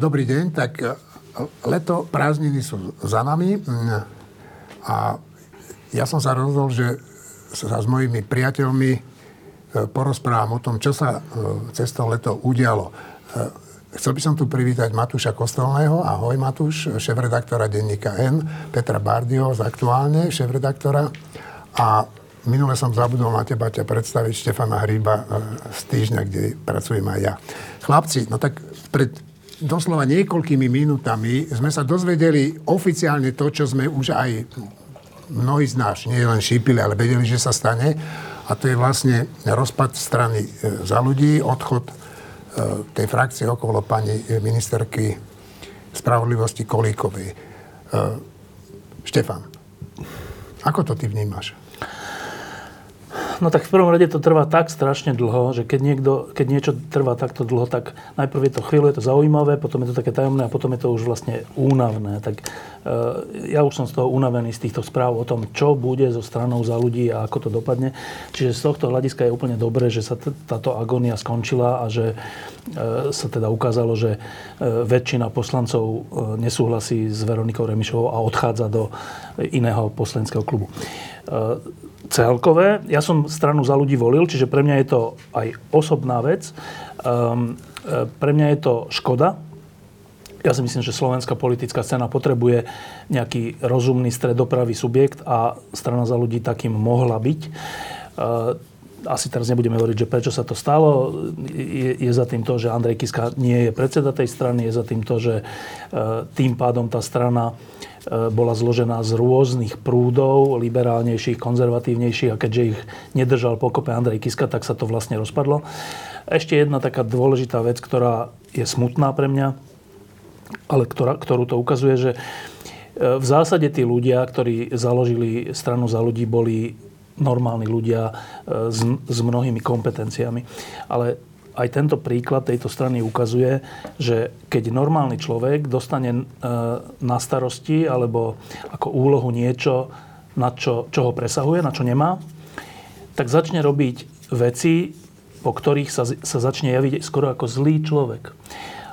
Dobrý deň, tak leto, prázdniny sú za nami a ja som sa rozhodol, že sa s mojimi priateľmi porozprávam o tom, čo sa cez to leto udialo. Chcel by som tu privítať Matúša Kostolného. Ahoj Matúš, šéf-redaktora denníka N, Petra Bardio z Aktuálne, šéf-redaktora. A minule som zabudol na teba ťa predstaviť Štefana Hríba z týždňa, kde pracujem aj ja. Chlapci, no tak pred doslova niekoľkými minútami sme sa dozvedeli oficiálne to, čo sme už aj mnohí z nás, nie len šípili, ale vedeli, že sa stane. A to je vlastne rozpad strany e, za ľudí, odchod e, tej frakcie okolo pani ministerky spravodlivosti Kolíkovej. E, Štefan, ako to ty vnímaš? No tak v prvom rade to trvá tak strašne dlho, že keď, niekto, keď niečo trvá takto dlho, tak najprv je to chvíľu, je to zaujímavé, potom je to také tajomné a potom je to už vlastne únavné. Tak uh, ja už som z toho unavený z týchto správ o tom, čo bude so stranou za ľudí a ako to dopadne. Čiže z tohto hľadiska je úplne dobré, že sa t- táto agónia skončila a že uh, sa teda ukázalo, že uh, väčšina poslancov nesúhlasí s Veronikou Remišovou a odchádza do iného poslaneckého klubu celkové. Ja som stranu za ľudí volil, čiže pre mňa je to aj osobná vec. Um, pre mňa je to škoda. Ja si myslím, že slovenská politická scéna potrebuje nejaký rozumný stredopravý subjekt a strana za ľudí takým mohla byť. Uh, asi teraz nebudeme hovoriť, že prečo sa to stalo. Je, je za tým to, že Andrej Kiska nie je predseda tej strany, je za tým to, že uh, tým pádom tá strana E, bola zložená z rôznych prúdov, liberálnejších, konzervatívnejších a keďže ich nedržal pokope Andrej Kiska, tak sa to vlastne rozpadlo. Ešte jedna taká dôležitá vec, ktorá je smutná pre mňa, ale ktorá, ktorú to ukazuje, že e, v zásade tí ľudia, ktorí založili stranu za ľudí, boli normálni ľudia e, s, s mnohými kompetenciami. Ale aj tento príklad tejto strany ukazuje, že keď normálny človek dostane e, na starosti alebo ako úlohu niečo, na čo, čo ho presahuje, na čo nemá, tak začne robiť veci, po ktorých sa, sa začne javiť skoro ako zlý človek.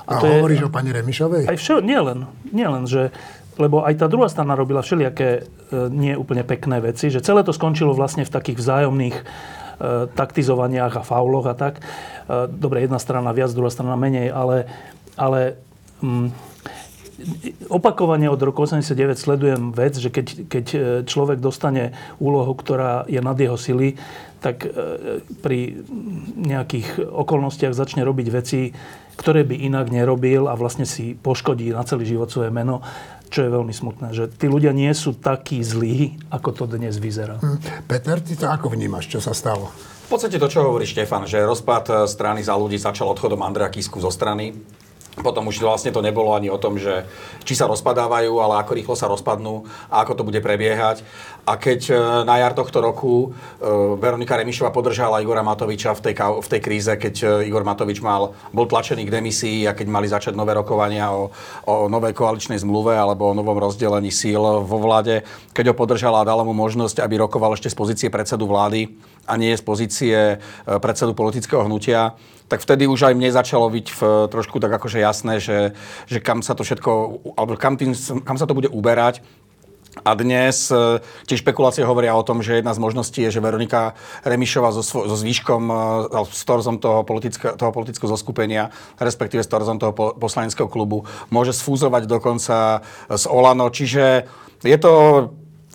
A, a to hovoríš je, o pani Remišovej? Aj všel, nie len, nie len, že lebo aj tá druhá strana robila všelijaké e, nie úplne pekné veci, že celé to skončilo vlastne v takých vzájomných E, taktizovaniach a fauloch a tak. E, dobre, jedna strana viac, druhá strana menej, ale, ale mm, opakovane od roku 89 sledujem vec, že keď, keď e, človek dostane úlohu, ktorá je nad jeho sily, tak pri nejakých okolnostiach začne robiť veci, ktoré by inak nerobil a vlastne si poškodí na celý život svoje meno čo je veľmi smutné, že tí ľudia nie sú takí zlí, ako to dnes vyzerá. Hm. Peter, ty to ako vnímaš, čo sa stalo? V podstate to, čo hovorí Štefan, že rozpad strany za ľudí začal odchodom Andrea Kisku zo strany. Potom už vlastne to nebolo ani o tom, že či sa rozpadávajú, ale ako rýchlo sa rozpadnú a ako to bude prebiehať. A keď e, na jar tohto roku e, Veronika Remišova podržala Igora Matoviča v tej, v tej kríze, keď e, Igor Matovič mal, bol tlačený k demisii a keď mali začať nové rokovania o, o novej koaličnej zmluve alebo o novom rozdelení síl vo vláde, keď ho podržala a dala mu možnosť, aby rokoval ešte z pozície predsedu vlády a nie z pozície predsedu politického hnutia, tak vtedy už aj mne začalo byť v, trošku tak akože jasné, že, že kam sa to všetko, alebo kam, tým, kam sa to bude uberať. A dnes e, tie špekulácie hovoria o tom, že jedna z možností je, že Veronika Remišova so, so zvýškom, e, s torzom toho, politické, toho politického zoskupenia, respektíve s torzom toho poslaneckého klubu, môže sfúzovať dokonca s Olano. Čiže je to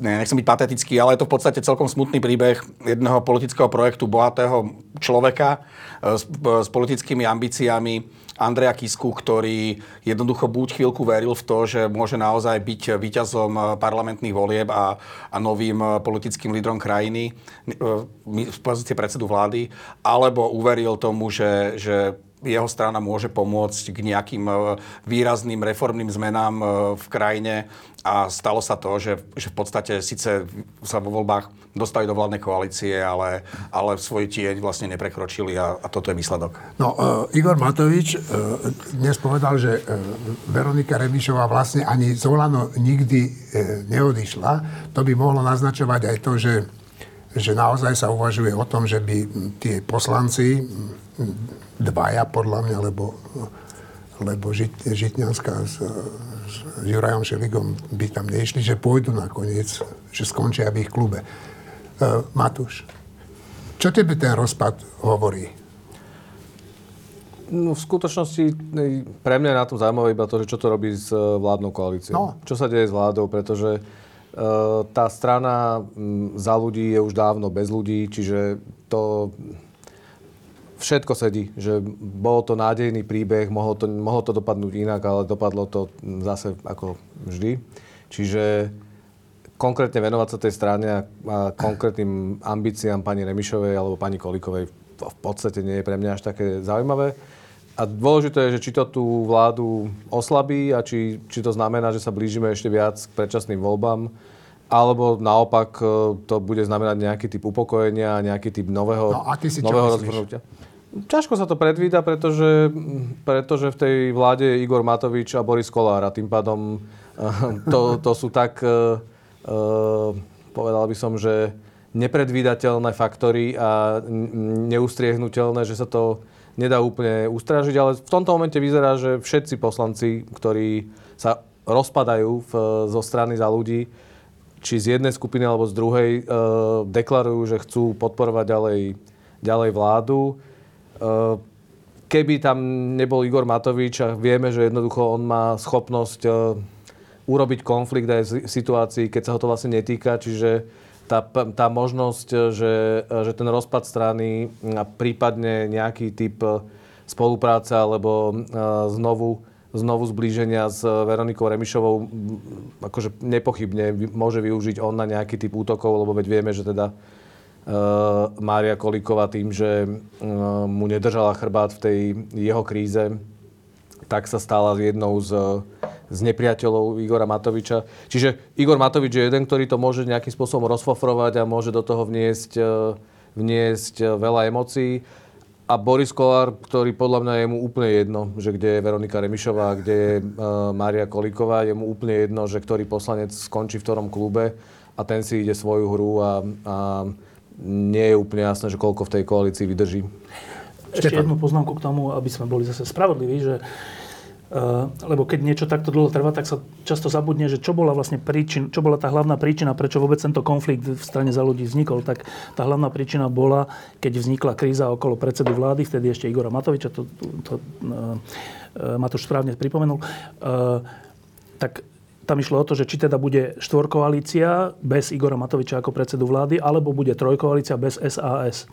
ne, nechcem byť patetický, ale je to v podstate celkom smutný príbeh jedného politického projektu bohatého človeka e, s, s politickými ambíciami Andreja Kisku, ktorý jednoducho buď chvíľku veril v to, že môže naozaj byť víťazom parlamentných volieb a, a novým politickým lídrom krajiny e, pozície predsedu vlády, alebo uveril tomu, že, že jeho strana môže pomôcť k nejakým e, výrazným reformným zmenám v krajine a stalo sa to, že, že v podstate síce sa vo voľbách dostali do vládnej koalície, ale, ale svoj tieň vlastne neprekročili a, a toto je výsledok. No, uh, Igor Matovič uh, dnes povedal, že uh, Veronika Remišová vlastne ani z Olano nikdy uh, neodišla. To by mohlo naznačovať aj to, že, že naozaj sa uvažuje o tom, že by tie poslanci, dvaja podľa mňa, lebo lebo Žit, Žitňanská s Jurajom Šeligom by tam neišli, že pôjdu nakoniec, že skončia v ich klube. Uh, Matúš, čo tebe ten rozpad hovorí? No, v skutočnosti pre mňa je na tom zaujímavé iba to, že čo to robí s e, vládnou koalíciou. No. Čo sa deje s vládou, pretože uh, tá strana m, za ľudí je už dávno bez ľudí, čiže to všetko sedí, že bol to nádejný príbeh, mohlo to, mohlo to dopadnúť inak, ale dopadlo to zase ako vždy. Čiže konkrétne venovať sa tej strane a, a konkrétnym ambíciám pani Remišovej alebo pani Kolikovej v podstate nie je pre mňa až také zaujímavé. A dôležité je, že či to tú vládu oslabí a či, či to znamená, že sa blížime ešte viac k predčasným voľbám, alebo naopak e, to bude znamenať nejaký typ upokojenia, nejaký typ nového, no, si nového rozhodnutia. Ťažko sa to predvída, pretože, pretože v tej vláde je Igor Matovič a Boris Kolár a tým pádom e, to, to sú tak, uh, povedal by som, že nepredvídateľné faktory a neustriehnutelné, že sa to nedá úplne ustražiť, ale v tomto momente vyzerá, že všetci poslanci, ktorí sa rozpadajú v, zo strany za ľudí, či z jednej skupiny alebo z druhej, deklarujú, že chcú podporovať ďalej, ďalej vládu. E, keby tam nebol Igor Matovič a vieme, že jednoducho on má schopnosť e, urobiť konflikt aj v situácii, keď sa ho to vlastne netýka, čiže tá, tá možnosť, že, že ten rozpad strany a prípadne nejaký typ spolupráce alebo znovu, znovu zblíženia s Veronikou Remišovou akože nepochybne môže využiť on na nejaký typ útokov, lebo veď vieme, že teda Mária Kolíková tým, že uh, mu nedržala chrbát v tej jeho kríze, tak sa stala jednou z z nepriateľov Igora Matoviča. Čiže Igor Matovič je jeden, ktorý to môže nejakým spôsobom rozfofrovať a môže do toho vniesť, e, vniesť veľa emócií. A Boris Kolár, ktorý podľa mňa je mu úplne jedno, že kde je Veronika Remišová, kde je uh, Mária Kolíková, je mu úplne jedno, že ktorý poslanec skončí v ktorom klube a ten si ide svoju hru a, a nie je úplne jasné, že koľko v tej koalícii vydrží. Ešte jednu poznámku k tomu, aby sme boli zase spravodliví, že Eh, lebo keď niečo takto dlho trvá, tak sa často zabudne, že čo bola vlastne príčin, čo bola tá hlavná príčina, prečo vôbec tento konflikt v strane za ľudí vznikol. Tak tá hlavná príčina bola, keď vznikla kríza okolo predsedu vlády, vtedy ešte Igora Matoviča, to, to, to uh, Matúš správne pripomenul, uh, tak tam išlo o to, že či teda bude štvorkoalícia bez Igora Matoviča ako predsedu vlády, alebo bude trojkoalícia bez SAS.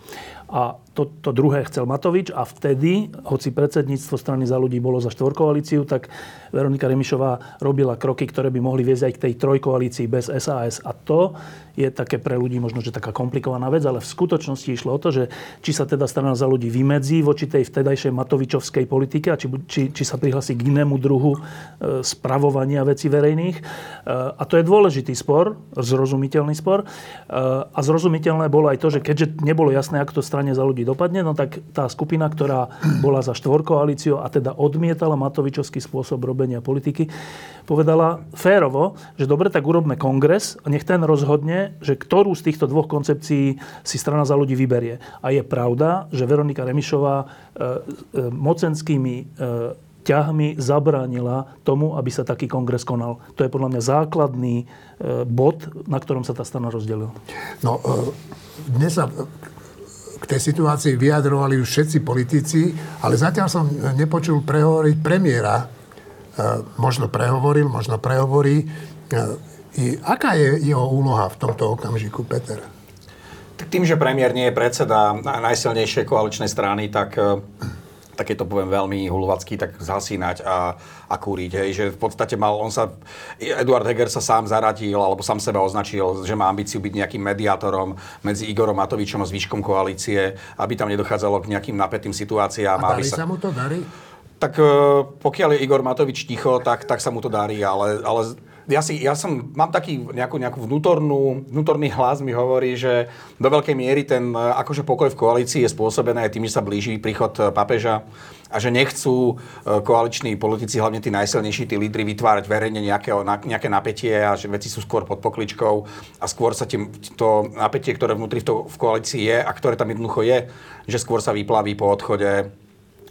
A to, to druhé chcel Matovič a vtedy, hoci predsedníctvo strany za ľudí bolo za štvorkoalíciu, tak Veronika Remišová robila kroky, ktoré by mohli viesť aj k tej trojkoalícii bez SAS. A to je také pre ľudí možno, že taká komplikovaná vec, ale v skutočnosti išlo o to, že či sa teda strana za ľudí vymedzí voči tej vtedajšej Matovičovskej politike a či, či, či sa prihlasí k inému druhu e, spravovania veci verejných. E, a to je dôležitý spor, zrozumiteľný spor. E, a zrozumiteľné bolo aj to, že keďže nebolo jasné, ako to strane za ľudí dopadne, no tak tá skupina, ktorá bola za štvorkoalíciu a teda odmietala Matovičovský spôsob robenia politiky, povedala férovo, že dobre, tak urobme kongres a nech ten rozhodne, že ktorú z týchto dvoch koncepcií si strana za ľudí vyberie. A je pravda, že Veronika Remišová e, e, mocenskými e, ťahmi zabránila tomu, aby sa taký kongres konal. To je podľa mňa základný e, bod, na ktorom sa tá strana rozdelila. No, e, dnes sa k tej situácii vyjadrovali už všetci politici, ale zatiaľ som nepočul prehovoriť premiéra. E, možno prehovoril, možno prehovorí. E, aká je jeho úloha v tomto okamžiku, Peter? Tak tým, že premiér nie je predseda najsilnejšej koaličnej strany, tak e, tak to poviem veľmi hulvacký, tak zhasínať a, a kúriť. Hej, že v podstate mal, on sa, Eduard Heger sa sám zaradil, alebo sám seba označil, že má ambíciu byť nejakým mediátorom medzi Igorom Matovičom a zvyškom koalície, aby tam nedochádzalo k nejakým napätým situáciám. A darí sa... sa mu to, darí? Tak e, pokiaľ je Igor Matovič ticho, tak, tak sa mu to darí, ale, ale ja, si, ja som, mám taký nejakú, nejakú vnútornú, vnútorný hlas mi hovorí, že do veľkej miery ten akože pokoj v koalícii je spôsobené aj tým, že sa blíži príchod e, papeža a že nechcú e, koaliční politici, hlavne tí najsilnejší, tí lídry, vytvárať verejne nejaké, nejaké napätie a že veci sú skôr pod pokličkou a skôr sa tým, to napätie, ktoré vnútri v, to, v koalícii je a ktoré tam jednoducho je, že skôr sa vyplaví po odchode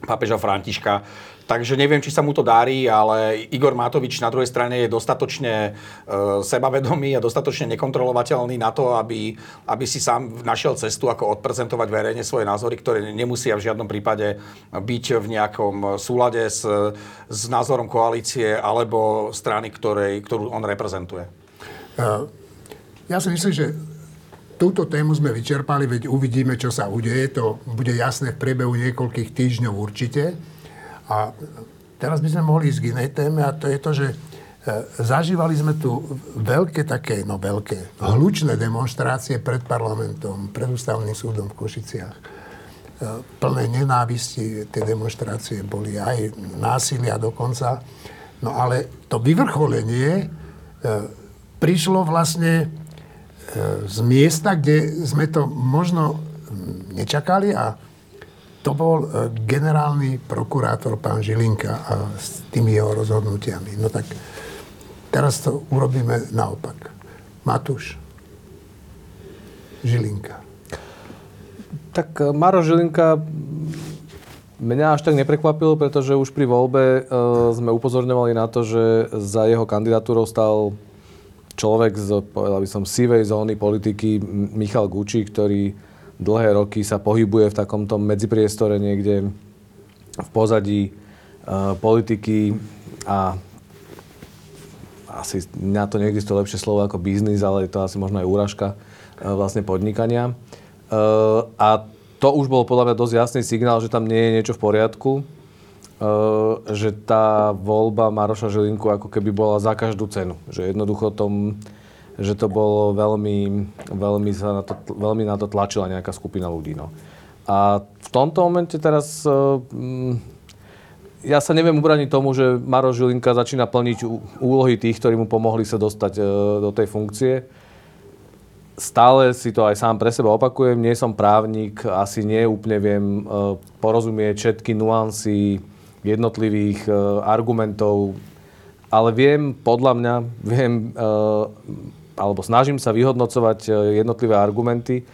pápeža Františka. Takže neviem, či sa mu to darí, ale Igor Matovič na druhej strane je dostatočne e, sebavedomý a dostatočne nekontrolovateľný na to, aby, aby si sám našiel cestu, ako odprezentovať verejne svoje názory, ktoré nemusia v žiadnom prípade byť v nejakom súlade s, s názorom koalície alebo strany, ktorej, ktorú on reprezentuje. E, ja si myslím, že túto tému sme vyčerpali, veď uvidíme, čo sa udeje. To bude jasné v priebehu niekoľkých týždňov určite. A teraz by sme mohli ísť k inej téme a to je to, že e, zažívali sme tu veľké také, no veľké, hlučné demonstrácie pred parlamentom, pred ústavným súdom v Košiciach. E, plné nenávisti tie demonstrácie boli, aj násilia dokonca. No ale to vyvrcholenie e, prišlo vlastne z miesta, kde sme to možno nečakali a to bol e, generálny prokurátor pán Žilinka a s tými jeho rozhodnutiami. No tak teraz to urobíme naopak. Matúš. Žilinka. Tak e, Maro Žilinka mňa až tak neprekvapil, pretože už pri voľbe e, sme upozorňovali na to, že za jeho kandidatúrou stal človek z, povedal by som, sivej zóny politiky Michal Gučí, ktorý dlhé roky sa pohybuje v takomto medzipriestore niekde v pozadí uh, politiky a asi na to neexistuje lepšie slovo ako biznis, ale je to asi možno aj úražka uh, vlastne podnikania. Uh, a to už bol podľa mňa dosť jasný signál, že tam nie je niečo v poriadku. Uh, že tá voľba Maroša Žilinku ako keby bola za každú cenu. Že jednoducho tom že to bolo veľmi, veľmi, sa na to, veľmi na to tlačila nejaká skupina ľudí. No. A v tomto momente teraz mm, ja sa neviem ubraniť tomu, že Maro Žilinka začína plniť úlohy tých, ktorí mu pomohli sa dostať e, do tej funkcie. Stále si to aj sám pre seba opakujem, nie som právnik, asi nie úplne viem porozumieť všetky nuancy jednotlivých e, argumentov, ale viem, podľa mňa, viem alebo snažím sa vyhodnocovať e, jednotlivé argumenty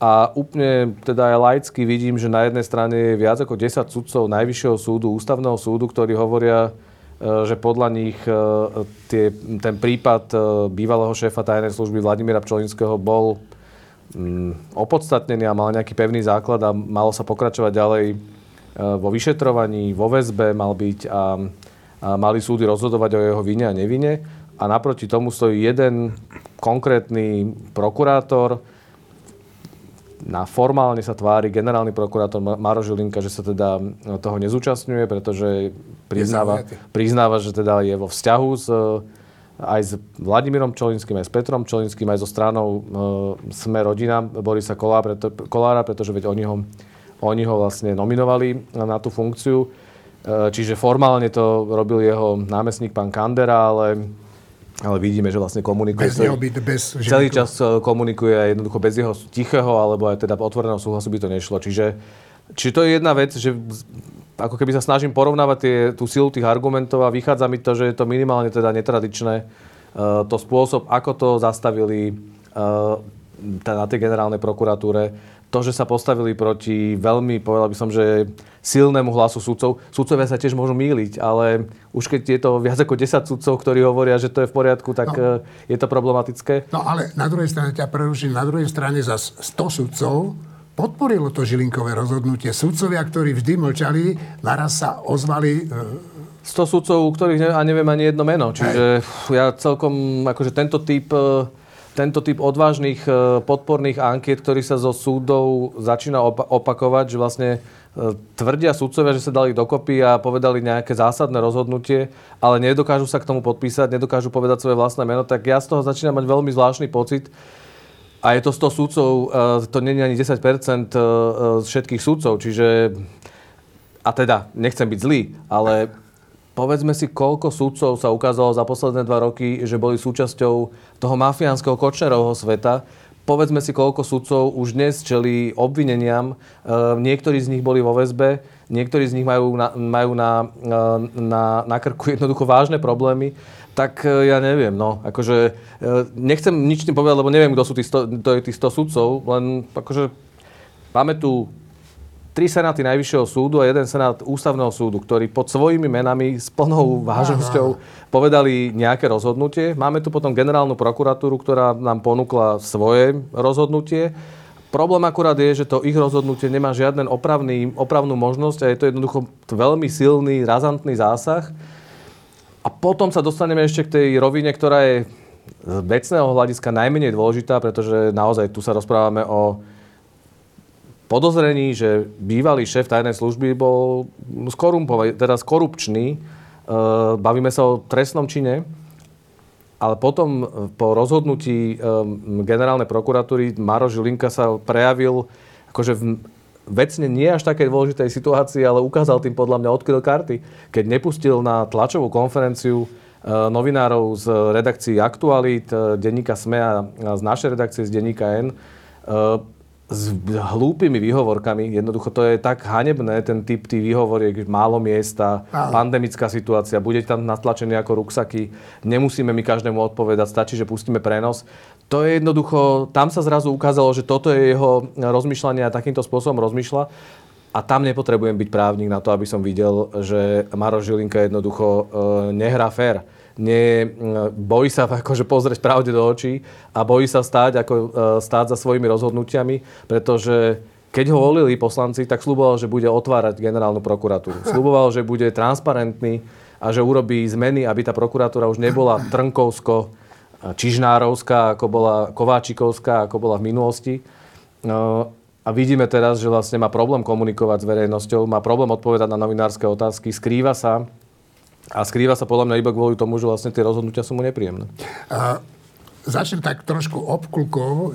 a úplne teda aj laicky vidím, že na jednej strane je viac ako 10 sudcov Najvyššieho súdu, Ústavného súdu, ktorí hovoria, e, že podľa nich e, tie, ten prípad bývalého šéfa tajnej služby Vladimíra Pčolinského bol mm, opodstatnený a mal nejaký pevný základ a malo sa pokračovať ďalej vo vyšetrovaní, vo väzbe mal byť a, a mali súdy rozhodovať o jeho vine a nevine. A naproti tomu stojí jeden konkrétny prokurátor, na formálne sa tvári generálny prokurátor Maro Žilinka, že sa teda toho nezúčastňuje, pretože priznáva, priznáva že teda je vo vzťahu s, aj s Vladimírom Čolinským, aj s Petrom Čolinským, aj so stranou e, Sme rodina Borisa Kolára, preto, Kolára, pretože veď oni ho, oni ho vlastne nominovali na tú funkciu. E, čiže formálne to robil jeho námestník pán Kandera, ale ale vidíme, že vlastne komunikuje. Bez neho byť, bez Celý čas e, komunikuje a jednoducho bez jeho tichého alebo aj teda otvoreného súhlasu by to nešlo. Čiže, či to je jedna vec, že ako keby sa snažím porovnávať tie, tú silu tých argumentov a vychádza mi to, že je to minimálne teda netradičné. Uh, to spôsob, ako to zastavili uh, na tej generálnej prokuratúre, to, že sa postavili proti veľmi, povedal by som, že silnému hlasu sudcov. Sudcovia sa tiež môžu míliť, ale už keď je to viac ako 10 sudcov, ktorí hovoria, že to je v poriadku, tak no. Eh, je to problematické. No ale na druhej strane ťa preruším, na druhej strane za 100 sudcov podporilo to Žilinkové rozhodnutie. Sudcovia, ktorí vždy mlčali, naraz sa ozvali 100 eh, sudcov, u ktorých ne, a neviem ani jedno meno. Čiže ja celkom, akože tento typ eh, tento typ odvážnych e, podporných ankiet, ktorý sa zo súdov začína opakovať, že vlastne e, tvrdia sudcovia, že sa dali dokopy a povedali nejaké zásadné rozhodnutie, ale nedokážu sa k tomu podpísať, nedokážu povedať svoje vlastné meno, tak ja z toho začínam mať veľmi zvláštny pocit. A je to 100 súdcov, e, to nie je ani 10% z všetkých súdcov, čiže... A teda, nechcem byť zlý, ale Povedzme si, koľko súdcov sa ukázalo za posledné dva roky, že boli súčasťou toho mafiánskeho Kočnerovho sveta. Povedzme si, koľko súdcov už dnes čeli obvineniam. E, niektorí z nich boli vo väzbe, niektorí z nich majú na, majú na, e, na, na krku jednoducho vážne problémy. Tak e, ja neviem, no, akože nechcem nič tým povedať, lebo neviem, kto sú tí 100, to je tých 100 sudcov, len akože máme tu tri senáty Najvyššieho súdu a jeden senát Ústavného súdu, ktorí pod svojimi menami s plnou vážnosťou povedali nejaké rozhodnutie. Máme tu potom generálnu prokuratúru, ktorá nám ponúkla svoje rozhodnutie. Problém akurát je, že to ich rozhodnutie nemá žiaden opravný, opravnú možnosť a je to jednoducho veľmi silný, razantný zásah. A potom sa dostaneme ešte k tej rovine, ktorá je z vecného hľadiska najmenej dôležitá, pretože naozaj tu sa rozprávame o podozrení, že bývalý šéf tajnej služby bol skorumpovaný, teda korupčný. E, bavíme sa o trestnom čine, ale potom po rozhodnutí e, generálnej prokuratúry Maro Žilinka sa prejavil akože v vecne nie až také dôležitej situácii, ale ukázal tým podľa mňa odkryl karty, keď nepustil na tlačovú konferenciu e, novinárov z redakcií Aktualit, denníka SME a z našej redakcie z denníka N s hlúpými výhovorkami. Jednoducho to je tak hanebné, ten typ tých výhovoriek, málo miesta, Áno. pandemická situácia, budete tam natlačení ako ruksaky, nemusíme mi každému odpovedať, stačí, že pustíme prenos. To je jednoducho, tam sa zrazu ukázalo, že toto je jeho rozmýšľanie a takýmto spôsobom rozmýšľa. A tam nepotrebujem byť právnik na to, aby som videl, že Maro Žilinka jednoducho e, nehrá fér nie, bojí sa akože pozrieť pravde do očí a bojí sa stáť, ako, e, stáť za svojimi rozhodnutiami, pretože keď ho volili poslanci, tak sluboval, že bude otvárať generálnu prokuratúru. Sluboval, že bude transparentný a že urobí zmeny, aby tá prokuratúra už nebola trnkovsko čižnárovská, ako bola kováčikovská, ako bola v minulosti. No, a vidíme teraz, že vlastne má problém komunikovať s verejnosťou, má problém odpovedať na novinárske otázky, skrýva sa a skrýva sa podľa mňa iba kvôli tomu, že vlastne tie rozhodnutia sú mu nepríjemné. A začnem tak trošku obklukou.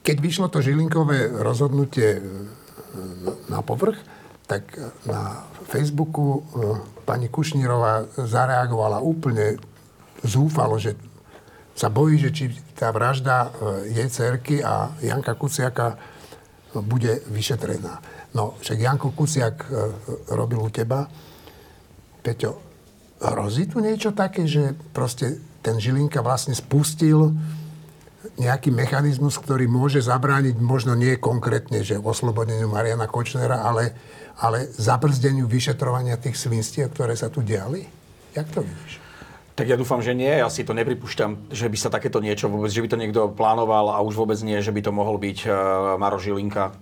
Keď vyšlo to Žilinkové rozhodnutie na povrch, tak na Facebooku e, pani Kušnírová zareagovala úplne zúfalo, že sa bojí, že či tá vražda e, jej cerky a Janka Kuciaka bude vyšetrená. No, však Janko Kusiak e, robil u teba. Peťo, hrozí tu niečo také, že proste ten Žilinka vlastne spustil nejaký mechanizmus, ktorý môže zabrániť možno nie konkrétne, že oslobodeniu Mariana Kočnera, ale, ale zabrzdeniu vyšetrovania tých svinstiev, ktoré sa tu diali? Jak to vidíš? Tak ja dúfam, že nie. Ja si to nepripúšťam, že by sa takéto niečo vôbec, že by to niekto plánoval a už vôbec nie, že by to mohol byť uh, Maro Žilinka.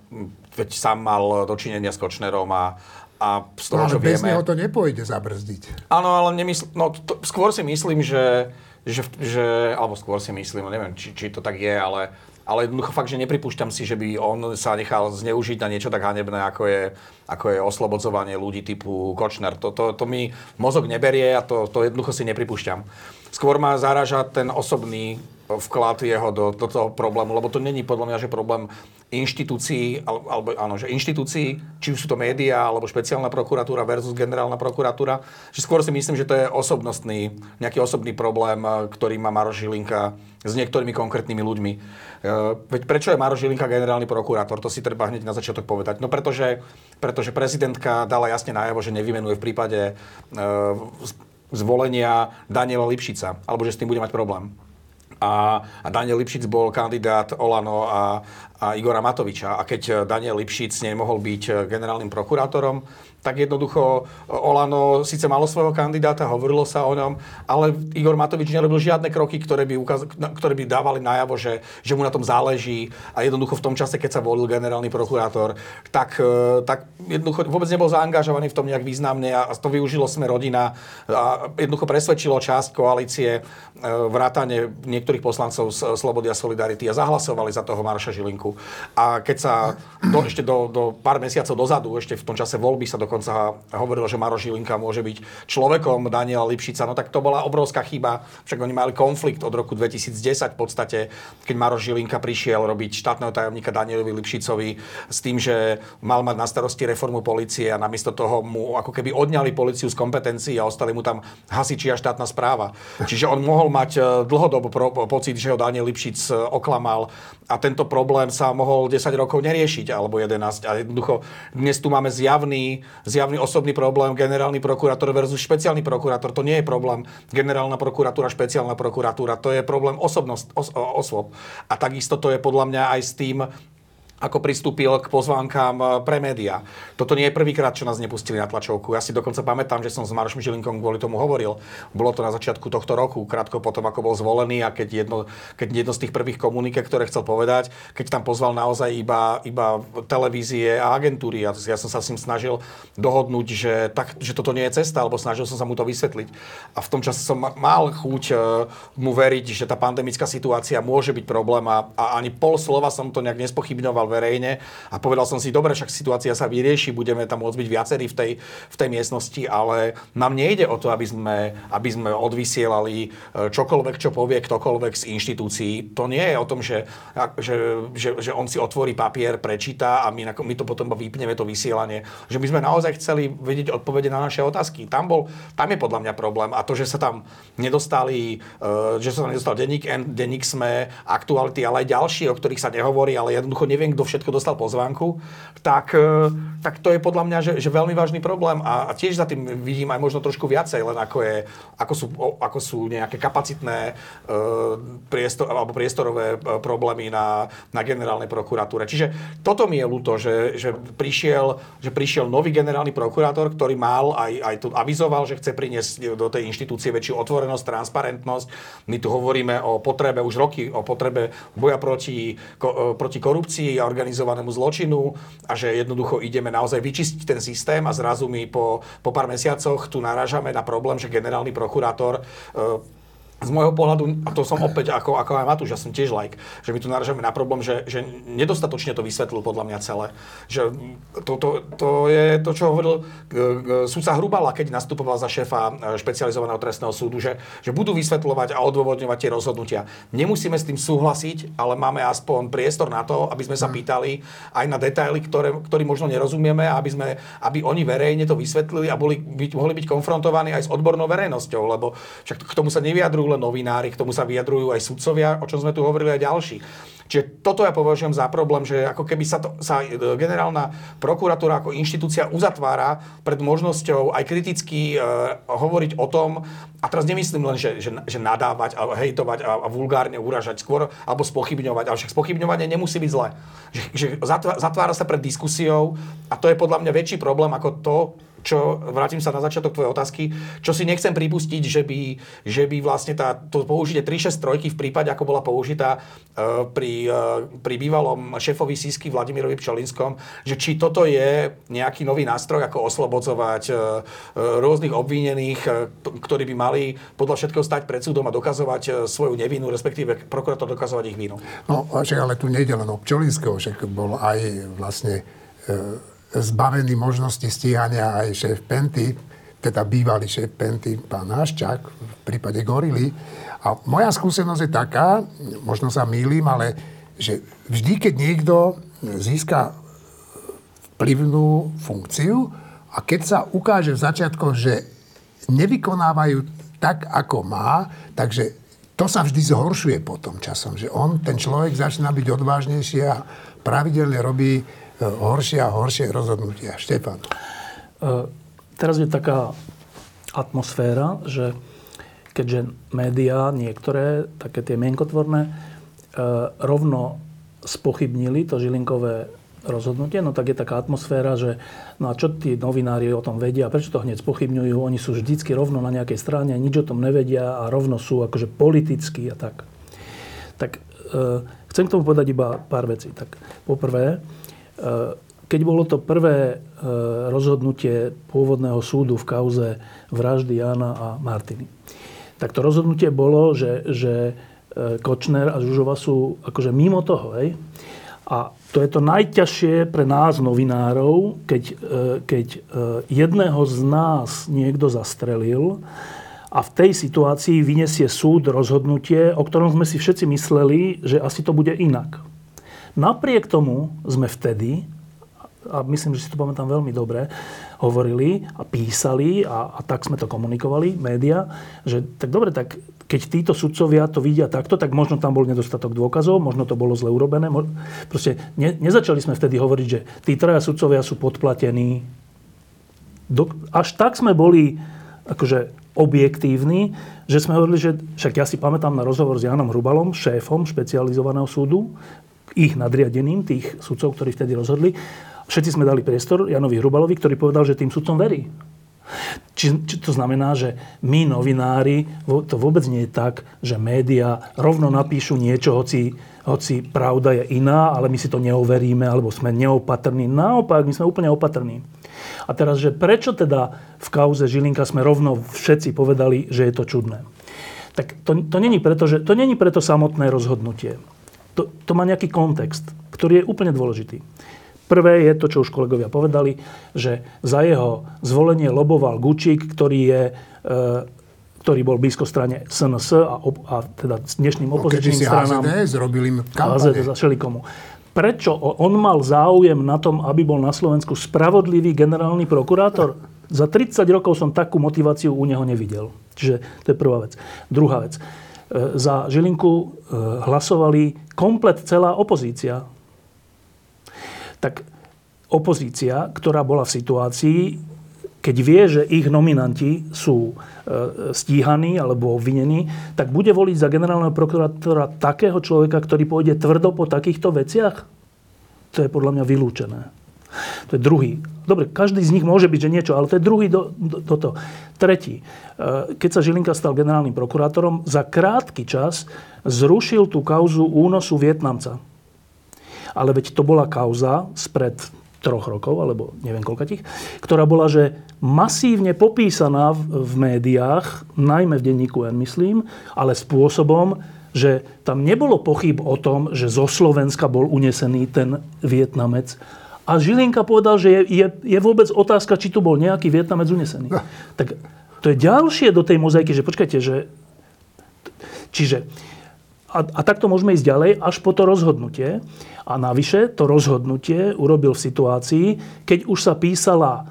Veď sám mal dočinenia s Kočnerom a, a z toho, no, čo bez vieme... neho to nepôjde zabrzdiť. Áno, ale nemysl... no, to, skôr si myslím, že, že, že, alebo skôr si myslím, neviem, či, či to tak je, ale ale jednoducho fakt, že nepripúšťam si, že by on sa nechal zneužiť na niečo tak hanebné, ako je, ako je oslobodzovanie ľudí typu Kočner. To, to, to mi mozog neberie a to, to jednoducho si nepripúšťam. Skôr ma zaraža ten osobný vklad jeho do, do toho problému, lebo to není podľa mňa, že problém inštitúcií, alebo áno, že inštitúcií, či už sú to médiá, alebo špeciálna prokuratúra versus generálna prokuratúra, že skôr si myslím, že to je osobnostný, nejaký osobný problém, ktorý má Maro Žilinka s niektorými konkrétnymi ľuďmi. E, veď prečo je Maro Žilinka generálny prokurátor? To si treba hneď na začiatok povedať. No pretože, pretože prezidentka dala jasne najavo, že nevymenuje v prípade e, zvolenia Daniela Lipšica, alebo že s tým bude mať problém a, a Daniel Lipšic bol kandidát Olano a, a Igora Matoviča. A keď Daniel Lipšic nemohol byť generálnym prokurátorom, tak jednoducho Olano síce malo svojho kandidáta, hovorilo sa o ňom, ale Igor Matovič nerobil žiadne kroky, ktoré by, ukaz- ktoré by dávali najavo, že, že mu na tom záleží a jednoducho v tom čase, keď sa volil generálny prokurátor, tak, e, tak jednoducho vôbec nebol zaangažovaný v tom nejak významne a to využilo sme rodina a jednoducho presvedčilo časť koalície e, vrátane niektorých poslancov z Slobody a Solidarity a zahlasovali za toho Marša Žilinku. A keď sa do, ešte do, do pár mesiacov dozadu, ešte v tom čase voľby sa do dokonca hovoril, že Maro Žilinka môže byť človekom Daniela Lipšica, no tak to bola obrovská chyba. Však oni mali konflikt od roku 2010 v podstate, keď Maro Žilinka prišiel robiť štátneho tajomníka Danielovi Lipšicovi s tým, že mal mať na starosti reformu policie a namiesto toho mu ako keby odňali policiu z kompetencií a ostali mu tam hasiči a štátna správa. Čiže on mohol mať e, dlhodobo pocit, že ho Daniel Lipšic e, oklamal a tento problém sa mohol 10 rokov neriešiť alebo 11 a jednoducho dnes tu máme zjavný zjavný osobný problém generálny prokurátor versus špeciálny prokurátor. To nie je problém generálna prokuratúra, špeciálna prokuratúra. To je problém osobnosť, os, osôb. A takisto to je podľa mňa aj s tým, ako pristúpil k pozvánkám e, pre médiá. Toto nie je prvýkrát, čo nás nepustili na tlačovku. Ja si dokonca pamätám, že som s Marošom Žilinkom kvôli tomu hovoril. Bolo to na začiatku tohto roku, krátko potom, ako bol zvolený a keď jedno, keď jedno z tých prvých komuniké, ktoré chcel povedať, keď tam pozval naozaj iba, iba televízie a agentúry. Ja, ja som sa s ním snažil dohodnúť, že, tak, že toto nie je cesta, alebo snažil som sa mu to vysvetliť. A v tom čase som mal chuť e, mu veriť, že tá pandemická situácia môže byť problém a, a ani pol slova som to nejak nespochybňoval verejne a povedal som si, dobre, však situácia sa vyrieši, budeme tam môcť byť viacerí v tej, v tej miestnosti, ale nám nejde o to, aby sme, aby sme odvysielali e, čokoľvek, čo povie ktokoľvek z inštitúcií. To nie je o tom, že, že, že, že on si otvorí papier, prečíta a my, my to potom vypneme, to vysielanie. Že my sme naozaj chceli vedieť odpovede na naše otázky. Tam, bol, tam je podľa mňa problém. A to, že sa tam nedostali, e, že sa tam nedostal denník denník SME, aktuality, ale aj ďalší, o ktorých sa nehovorí, ale jednoducho neviem, kto všetko dostal pozvánku, tak, e, tak to je podľa mňa že, že veľmi vážny problém a, a tiež za tým vidím aj možno trošku viacej, len ako, je, ako, sú, ako sú nejaké kapacitné uh, priestor, alebo priestorové uh, problémy na, na generálnej prokuratúre. Čiže toto mi je ľúto, že, že, prišiel, že prišiel nový generálny prokurátor, ktorý mal aj, aj tu avizoval, že chce priniesť do tej inštitúcie väčšiu otvorenosť, transparentnosť. My tu hovoríme o potrebe už roky, o potrebe boja proti, ko, proti korupcii a organizovanému zločinu a že jednoducho ideme naozaj vyčistiť ten systém a zrazu my po, po pár mesiacoch tu narážame na problém, že generálny prokurátor e, z môjho pohľadu, a to som opäť ako, ako aj Matúš, ja som tiež like, že my tu naražame na problém, že, že nedostatočne to vysvetlil podľa mňa celé. Že to, to, to je to, čo hovoril súdca Hrubala, keď nastupoval za šéfa e, špecializovaného trestného súdu, že, že budú vysvetľovať a odôvodňovať tie rozhodnutia. Nemusíme s tým súhlasiť, ale máme aspoň priestor na to, aby sme sa mm. pýtali aj na detaily, ktoré, ktorý možno nerozumieme, aby, sme, aby oni verejne to vysvetlili a boli, byť, mohli byť konfrontovaní aj s odbornou verejnosťou, lebo však k tomu sa nevyjadrujú len novinári, k tomu sa vyjadrujú aj sudcovia, o čom sme tu hovorili aj ďalší. Čiže toto ja považujem za problém, že ako keby sa, to, sa e, generálna prokuratúra ako inštitúcia uzatvára pred možnosťou aj kriticky e, hovoriť o tom, a teraz nemyslím len, že, že, že nadávať a hejtovať a, a vulgárne uražať skôr, alebo spochybňovať, ale však spochybňovanie nemusí byť zlé. Že, že zatvára sa pred diskusiou a to je podľa mňa väčší problém ako to, čo, vrátim sa na začiatok tvojej otázky, čo si nechcem pripustiť, že by, že by vlastne tá, to použitie 363 v prípade, ako bola použitá uh, pri, uh, pri bývalom šéfovi Sisky Vladimirovi Pčelinskom, že či toto je nejaký nový nástroj, ako oslobodzovať uh, rôznych obvinených, uh, ktorí by mali podľa všetkého stať pred súdom a dokazovať uh, svoju nevinu, respektíve prokurátor dokazovať ich vinu. No, ale tu nejde len o Pčolinského, však bol aj vlastne zbavený možnosti stíhania aj šéf Penty, teda bývalý šéf Penty, pán Haščák, v prípade Gorily. A moja skúsenosť je taká, možno sa mýlim, ale že vždy, keď niekto získa vplyvnú funkciu a keď sa ukáže v začiatkoch, že nevykonávajú tak, ako má, takže to sa vždy zhoršuje potom časom, že on, ten človek začína byť odvážnejší a pravidelne robí horšie a horšie rozhodnutia. Štefan. E, teraz je taká atmosféra, že keďže médiá, niektoré, také tie mienkotvorné, e, rovno spochybnili to Žilinkové rozhodnutie, no tak je taká atmosféra, že no a čo tí novinári o tom vedia, prečo to hneď spochybňujú, oni sú vždycky rovno na nejakej strane, nič o tom nevedia a rovno sú akože politickí a tak. Tak e, chcem k tomu povedať iba pár vecí. Tak poprvé, keď bolo to prvé e, rozhodnutie pôvodného súdu v kauze vraždy Jana a Martiny, tak to rozhodnutie bolo, že, že e, Kočner a Žužova sú akože mimo toho. Hej? A to je to najťažšie pre nás, novinárov, keď, e, keď jedného z nás niekto zastrelil a v tej situácii vyniesie súd rozhodnutie, o ktorom sme si všetci mysleli, že asi to bude inak. Napriek tomu sme vtedy, a myslím, že si to pamätám veľmi dobre, hovorili a písali a, a tak sme to komunikovali, média, že tak dobre, tak keď títo sudcovia to vidia takto, tak možno tam bol nedostatok dôkazov, možno to bolo zle urobené. Proste ne, nezačali sme vtedy hovoriť, že tí traja sudcovia sú podplatení. Do, až tak sme boli akože objektívni, že sme hovorili, že však ja si pamätám na rozhovor s Janom Hrubalom, šéfom špecializovaného súdu, ich nadriadeným, tých sudcov, ktorí vtedy rozhodli. Všetci sme dali priestor Janovi Hrubalovi, ktorý povedal, že tým sudcom verí. Či, či to znamená, že my, novinári, to vôbec nie je tak, že médiá rovno napíšu niečo, hoci, hoci pravda je iná, ale my si to neoveríme, alebo sme neopatrní. Naopak, my sme úplne opatrní. A teraz, že prečo teda v kauze Žilinka sme rovno všetci povedali, že je to čudné? Tak to, to není preto, že, to není preto samotné rozhodnutie. To, to má nejaký kontext, ktorý je úplne dôležitý. Prvé je to, čo už kolegovia povedali, že za jeho zvolenie loboval Gučík, ktorý je e, ktorý bol blízko strane SNS a, a teda dnešným no, opozičným no, stranám. HZDS robili kampane. za šelikomu. Prečo on mal záujem na tom, aby bol na Slovensku spravodlivý generálny prokurátor? Za 30 rokov som takú motiváciu u neho nevidel. Čiže to je prvá vec. Druhá vec. E, za Žilinku e, hlasovali komplet celá opozícia tak opozícia, ktorá bola v situácii, keď vie, že ich nominanti sú e, stíhaní alebo obvinení, tak bude voliť za generálneho prokurátora takého človeka, ktorý pôjde tvrdo po takýchto veciach? To je podľa mňa vylúčené. To je druhý. Dobre, každý z nich môže byť, že niečo, ale to je druhý do, do, toho. Tretí. E, keď sa Žilinka stal generálnym prokurátorom, za krátky čas zrušil tú kauzu únosu Vietnamca ale veď to bola kauza spred troch rokov, alebo neviem koľka tých, ktorá bola, že masívne popísaná v, v médiách, najmä v denníku N, myslím, ale spôsobom, že tam nebolo pochyb o tom, že zo Slovenska bol unesený ten Vietnamec. A Žilinka povedal, že je, je, je vôbec otázka, či tu bol nejaký Vietnamec unesený. No. Tak to je ďalšie do tej mozaiky, že počkajte, že... Čiže a, a takto môžeme ísť ďalej až po to rozhodnutie. A navyše to rozhodnutie urobil v situácii, keď už sa písala e,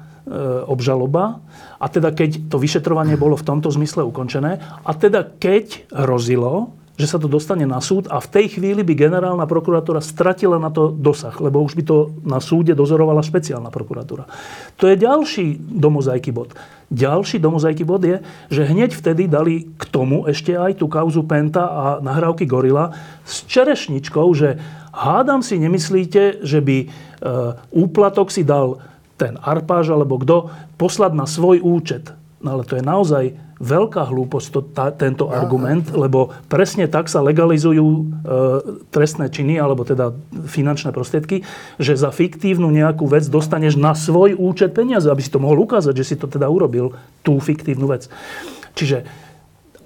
obžaloba a teda keď to vyšetrovanie bolo v tomto zmysle ukončené a teda keď hrozilo, že sa to dostane na súd a v tej chvíli by generálna prokuratúra stratila na to dosah, lebo už by to na súde dozorovala špeciálna prokuratúra. To je ďalší domozajky bod. Ďalší domozajky bod je, že hneď vtedy dali k tomu ešte aj tú kauzu Penta a nahrávky Gorila s čerešničkou, že hádam si nemyslíte, že by e, úplatok si dal ten Arpáž alebo kto poslať na svoj účet. No ale to je naozaj veľká hlúposť to, tá, tento Aha. argument, lebo presne tak sa legalizujú e, trestné činy, alebo teda finančné prostriedky, že za fiktívnu nejakú vec dostaneš na svoj účet peniaze, aby si to mohol ukázať, že si to teda urobil, tú fiktívnu vec. Čiže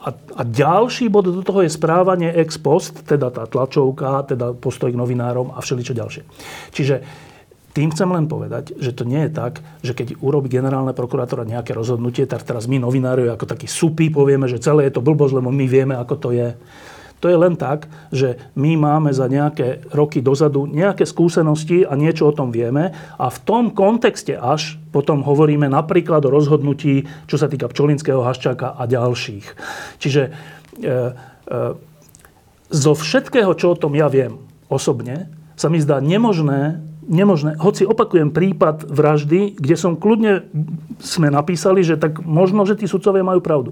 a, a ďalší bod do toho je správanie ex post, teda tá tlačovka, teda postoj k novinárom a všeličo ďalšie. Čiže tým chcem len povedať, že to nie je tak, že keď urobí generálna prokurátora nejaké rozhodnutie, tak teraz my novinári ako takí supy povieme, že celé je to blbosť, lebo my vieme, ako to je. To je len tak, že my máme za nejaké roky dozadu nejaké skúsenosti a niečo o tom vieme a v tom kontexte až potom hovoríme napríklad o rozhodnutí, čo sa týka Pčolinského, Haščáka a ďalších. Čiže e, e, zo všetkého, čo o tom ja viem osobne, sa mi zdá nemožné nemožné. Hoci opakujem prípad vraždy, kde som kľudne sme napísali, že tak možno, že tí sudcovia majú pravdu.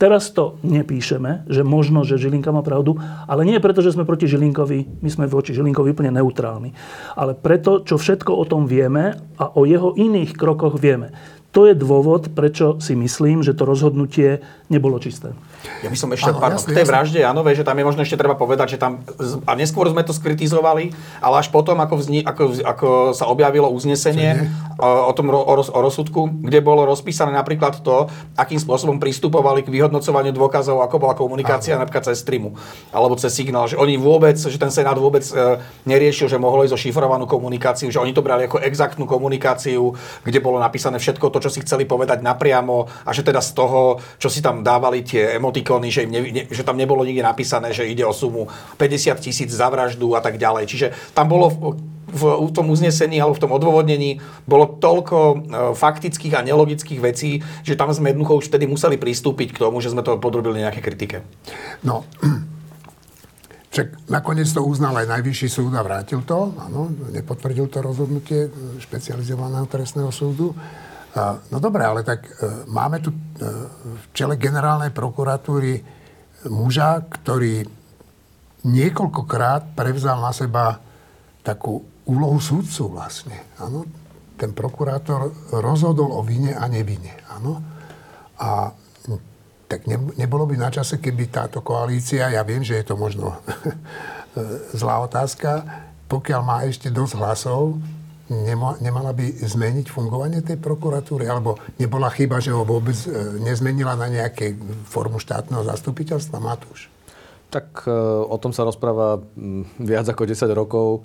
Teraz to nepíšeme, že možno, že Žilinka má pravdu, ale nie preto, že sme proti Žilinkovi, my sme voči Žilinkovi úplne neutrálni, ale preto, čo všetko o tom vieme a o jeho iných krokoch vieme. To je dôvod, prečo si myslím, že to rozhodnutie nebolo čisté. Ja by som ešte, Áno, pardon, jasne, k tej vražde Janovej, že tam je možno ešte treba povedať, že tam, a neskôr sme to skritizovali, ale až potom, ako, vzni, ako, ako sa objavilo uznesenie o, o tom o, o rozsudku, kde bolo rozpísané napríklad to, akým spôsobom pristupovali k vyhodnocovaniu dôkazov, ako bola komunikácia Áno. napríklad cez streamu alebo cez signál, že oni vôbec, že ten Senát vôbec e, neriešil, že mohlo ísť o šifrovanú komunikáciu, že oni to brali ako exaktnú komunikáciu, kde bolo napísané všetko to, čo si chceli povedať napriamo a že teda z toho, čo si tam dávali tie emo emotikóny, že, ne, ne, že tam nebolo nikde napísané, že ide o sumu 50 tisíc za vraždu a tak ďalej. Čiže tam bolo v, v, v tom uznesení alebo v tom odôvodnení bolo toľko e, faktických a nelogických vecí, že tam sme jednoducho už vtedy museli pristúpiť k tomu, že sme to podrobili nejaké kritike. No, však nakoniec to uznal aj Najvyšší súd a vrátil to, áno, nepotvrdil to rozhodnutie špecializovaného trestného súdu. No dobre, ale tak e, máme tu e, v čele generálnej prokuratúry muža, ktorý niekoľkokrát prevzal na seba takú úlohu súdcu vlastne. Áno? Ten prokurátor rozhodol o vine a nevine. Áno? A tak ne, nebolo by na čase, keby táto koalícia, ja viem, že je to možno zlá otázka, pokiaľ má ešte dosť hlasov, nemala by zmeniť fungovanie tej prokuratúry? Alebo nebola chyba, že ho vôbec e, nezmenila na nejaké formu štátneho zastupiteľstva? Matúš? Tak e, o tom sa rozpráva viac ako 10 rokov, e,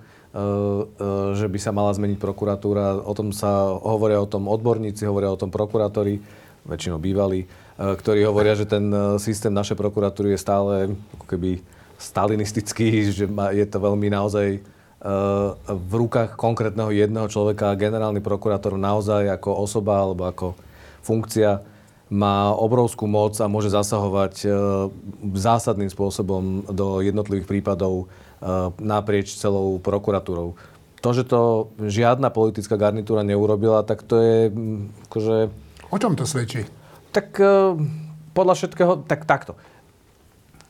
že by sa mala zmeniť prokuratúra. O tom sa hovoria o tom odborníci, hovoria o tom prokurátori, väčšinou bývalí, ktorí hovoria, že ten systém našej prokuratúry je stále ako keby stalinistický, že je to veľmi naozaj v rukách konkrétneho jedného človeka generálny prokurátor naozaj ako osoba alebo ako funkcia má obrovskú moc a môže zasahovať e, zásadným spôsobom do jednotlivých prípadov e, naprieč celou prokuratúrou. To, že to žiadna politická garnitúra neurobila, tak to je akože... O čom to svedčí? Tak podľa všetkého, tak takto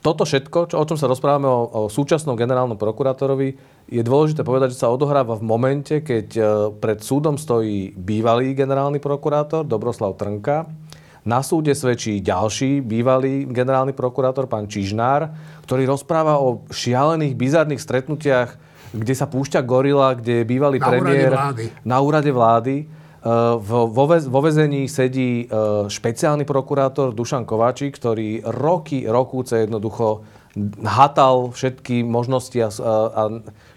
toto všetko, čo, o čom sa rozprávame o, o súčasnom generálnom prokurátorovi, je dôležité povedať, že sa odohráva v momente, keď e, pred súdom stojí bývalý generálny prokurátor Dobroslav Trnka, na súde svedčí ďalší bývalý generálny prokurátor, pán Čižnár, ktorý rozpráva o šialených, bizarných stretnutiach, kde sa púšťa gorila, kde je bývalý na premiér úrade vlády. na úrade vlády vo, vo vezení sedí e, špeciálny prokurátor Dušan Kováčik, ktorý roky, rokúce jednoducho hatal všetky možnosti a, a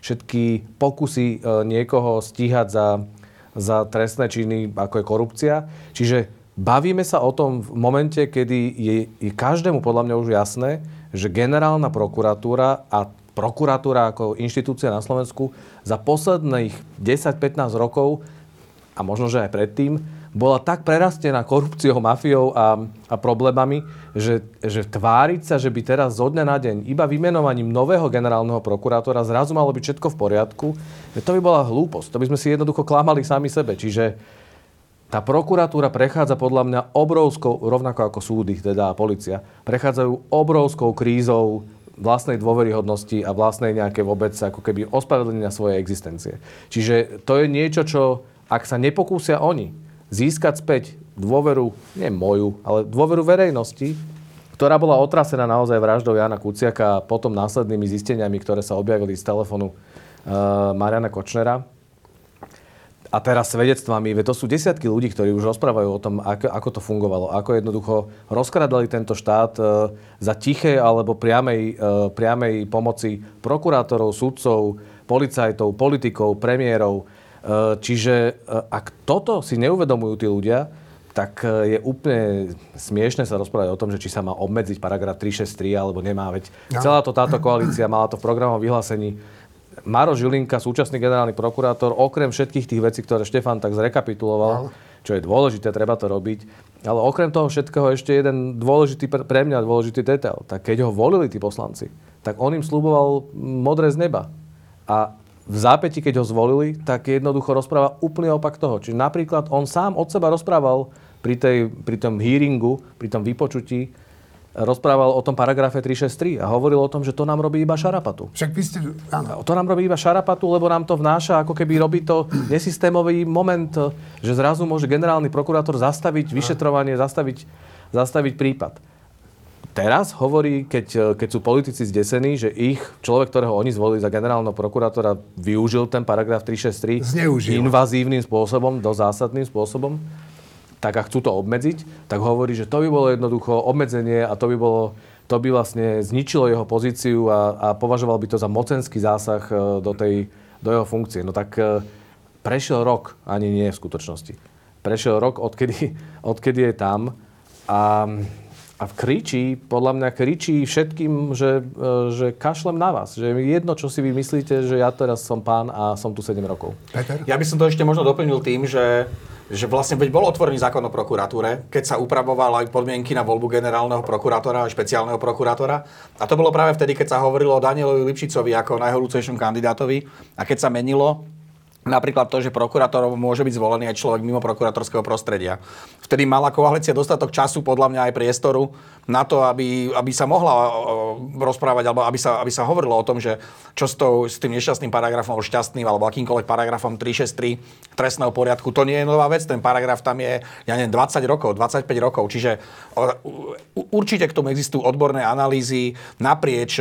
všetky pokusy e, niekoho stíhať za, za trestné činy, ako je korupcia. Čiže bavíme sa o tom v momente, kedy je, je každému podľa mňa už jasné, že generálna prokuratúra a prokuratúra ako inštitúcia na Slovensku za posledných 10-15 rokov a možno, že aj predtým, bola tak prerastená korupciou, mafiou a, a problémami, že, že tváriť sa, že by teraz zo dňa na deň iba vymenovaním nového generálneho prokurátora zrazu malo byť všetko v poriadku, to by bola hlúposť. To by sme si jednoducho klamali sami sebe. Čiže tá prokuratúra prechádza podľa mňa obrovskou, rovnako ako súdy, teda a policia, prechádzajú obrovskou krízou vlastnej dôveryhodnosti a vlastnej nejaké vôbec ako keby ospravedlnenia svojej existencie. Čiže to je niečo, čo ak sa nepokúsia oni získať späť dôveru, nie moju, ale dôveru verejnosti, ktorá bola otrasená naozaj vraždou Jana Kuciaka a potom následnými zisteniami, ktoré sa objavili z telefónu uh, Mariana Kočnera. A teraz svedectvami, to sú desiatky ľudí, ktorí už rozprávajú o tom, ako, ako to fungovalo, ako jednoducho rozkradali tento štát uh, za tiché alebo priamej, uh, priamej pomoci prokurátorov, sudcov, policajtov, politikov, premiérov, čiže eh, ak toto si neuvedomujú tí ľudia, tak eh, je úplne smiešne sa rozprávať o tom, že či sa má obmedziť paragraf 363 alebo nemá. Veď no. celá to táto koalícia mala to v programovom vyhlásení. Maro Žilinka, súčasný generálny prokurátor, okrem všetkých tých vecí, ktoré Štefan tak zrekapituloval, no. čo je dôležité, treba to robiť, ale okrem toho všetkého ešte jeden dôležitý, pre mňa dôležitý detail. Tak keď ho volili tí poslanci, tak on im slúboval modré z neba. A v zápäti, keď ho zvolili, tak jednoducho rozpráva úplne opak toho. Čiže napríklad on sám od seba rozprával pri, tej, pri tom hearingu, pri tom vypočutí, rozprával o tom paragrafe 363 a hovoril o tom, že to nám robí iba šarapatu. Však vy ste... Áno. To nám robí iba šarapatu, lebo nám to vnáša, ako keby robí to nesystémový moment, že zrazu môže generálny prokurátor zastaviť vyšetrovanie, zastaviť, zastaviť prípad teraz hovorí, keď, keď sú politici zdesení, že ich človek, ktorého oni zvolili za generálneho prokurátora, využil ten paragraf 363 Zneužil. invazívnym spôsobom, do zásadným spôsobom, tak a chcú to obmedziť, tak hovorí, že to by bolo jednoducho obmedzenie a to by bolo to by vlastne zničilo jeho pozíciu a, a považoval by to za mocenský zásah e, do, tej, do jeho funkcie. No tak e, prešiel rok, ani nie v skutočnosti. Prešiel rok, odkedy, odkedy je tam a a kričí, podľa mňa kričí všetkým, že, e, že kašlem na vás. Že je jedno, čo si vy myslíte, že ja teraz som pán a som tu 7 rokov. Peter? Ja by som to ešte možno doplnil tým, že že vlastne veď bol otvorený zákon o prokuratúre, keď sa upravoval aj podmienky na voľbu generálneho prokurátora a špeciálneho prokurátora. A to bolo práve vtedy, keď sa hovorilo o Danielovi Lipšicovi ako najhorúcejšom kandidátovi. A keď sa menilo, Napríklad to, že prokurátor môže byť zvolený aj človek mimo prokurátorského prostredia. Vtedy mala koalícia dostatok času, podľa mňa aj priestoru, na to, aby, aby sa mohla rozprávať, alebo aby sa, aby sa hovorilo o tom, že čo s, tou, s tým nešťastným paragrafom, šťastným, alebo akýmkoľvek paragrafom 363 trestného poriadku. To nie je nová vec, ten paragraf tam je, ja neviem, 20 rokov, 25 rokov. Čiže určite k tomu existujú odborné analýzy naprieč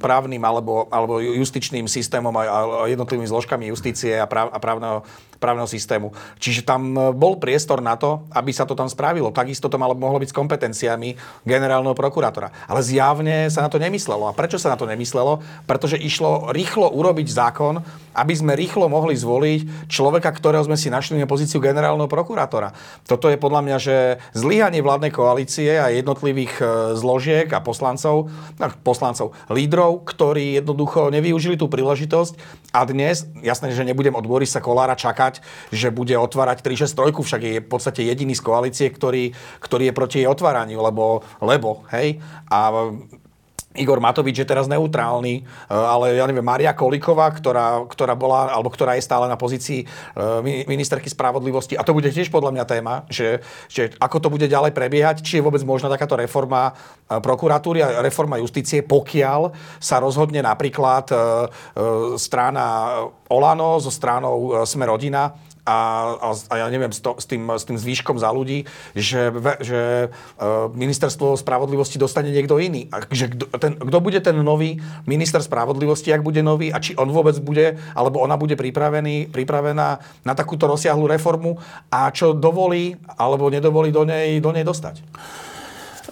právnym alebo, alebo justičným systémom a jednotlivými zložkami justície a, práv, a právneho právneho systému. Čiže tam e, bol priestor na to, aby sa to tam spravilo. Takisto to malo, mohlo byť s kompetenciami generálneho prokurátora. Ale zjavne sa na to nemyslelo. A prečo sa na to nemyslelo? Pretože išlo rýchlo urobiť zákon, aby sme rýchlo mohli zvoliť človeka, ktorého sme si našli na pozíciu generálneho prokurátora. Toto je podľa mňa, že zlyhanie vládnej koalície a jednotlivých e, zložiek a poslancov, poslancov, lídrov, ktorí jednoducho nevyužili tú príležitosť a dnes, jasné, že nebudem od Borisa Kolára čakať, že bude otvárať 363, však je v podstate jediný z koalície, ktorý, ktorý je proti jej otváraniu, lebo, lebo hej, a Igor Matovič je teraz neutrálny, e, ale ja neviem, Maria Koliková, ktorá, ktorá bola, alebo ktorá je stále na pozícii e, ministerky spravodlivosti, a to bude tiež podľa mňa téma, že, že ako to bude ďalej prebiehať, či je vôbec možná takáto reforma e, prokuratúry a reforma justície, pokiaľ sa rozhodne napríklad strana Olano so stranou Sme rodina a, a, a ja neviem, s, to, s, tým, s tým zvýškom za ľudí, že, že uh, ministerstvo spravodlivosti dostane niekto iný. A že kto, ten, kto bude ten nový minister spravodlivosti, ak bude nový, a či on vôbec bude, alebo ona bude pripravený, pripravená na takúto rozsiahlu reformu a čo dovolí, alebo nedovolí do nej, do nej dostať.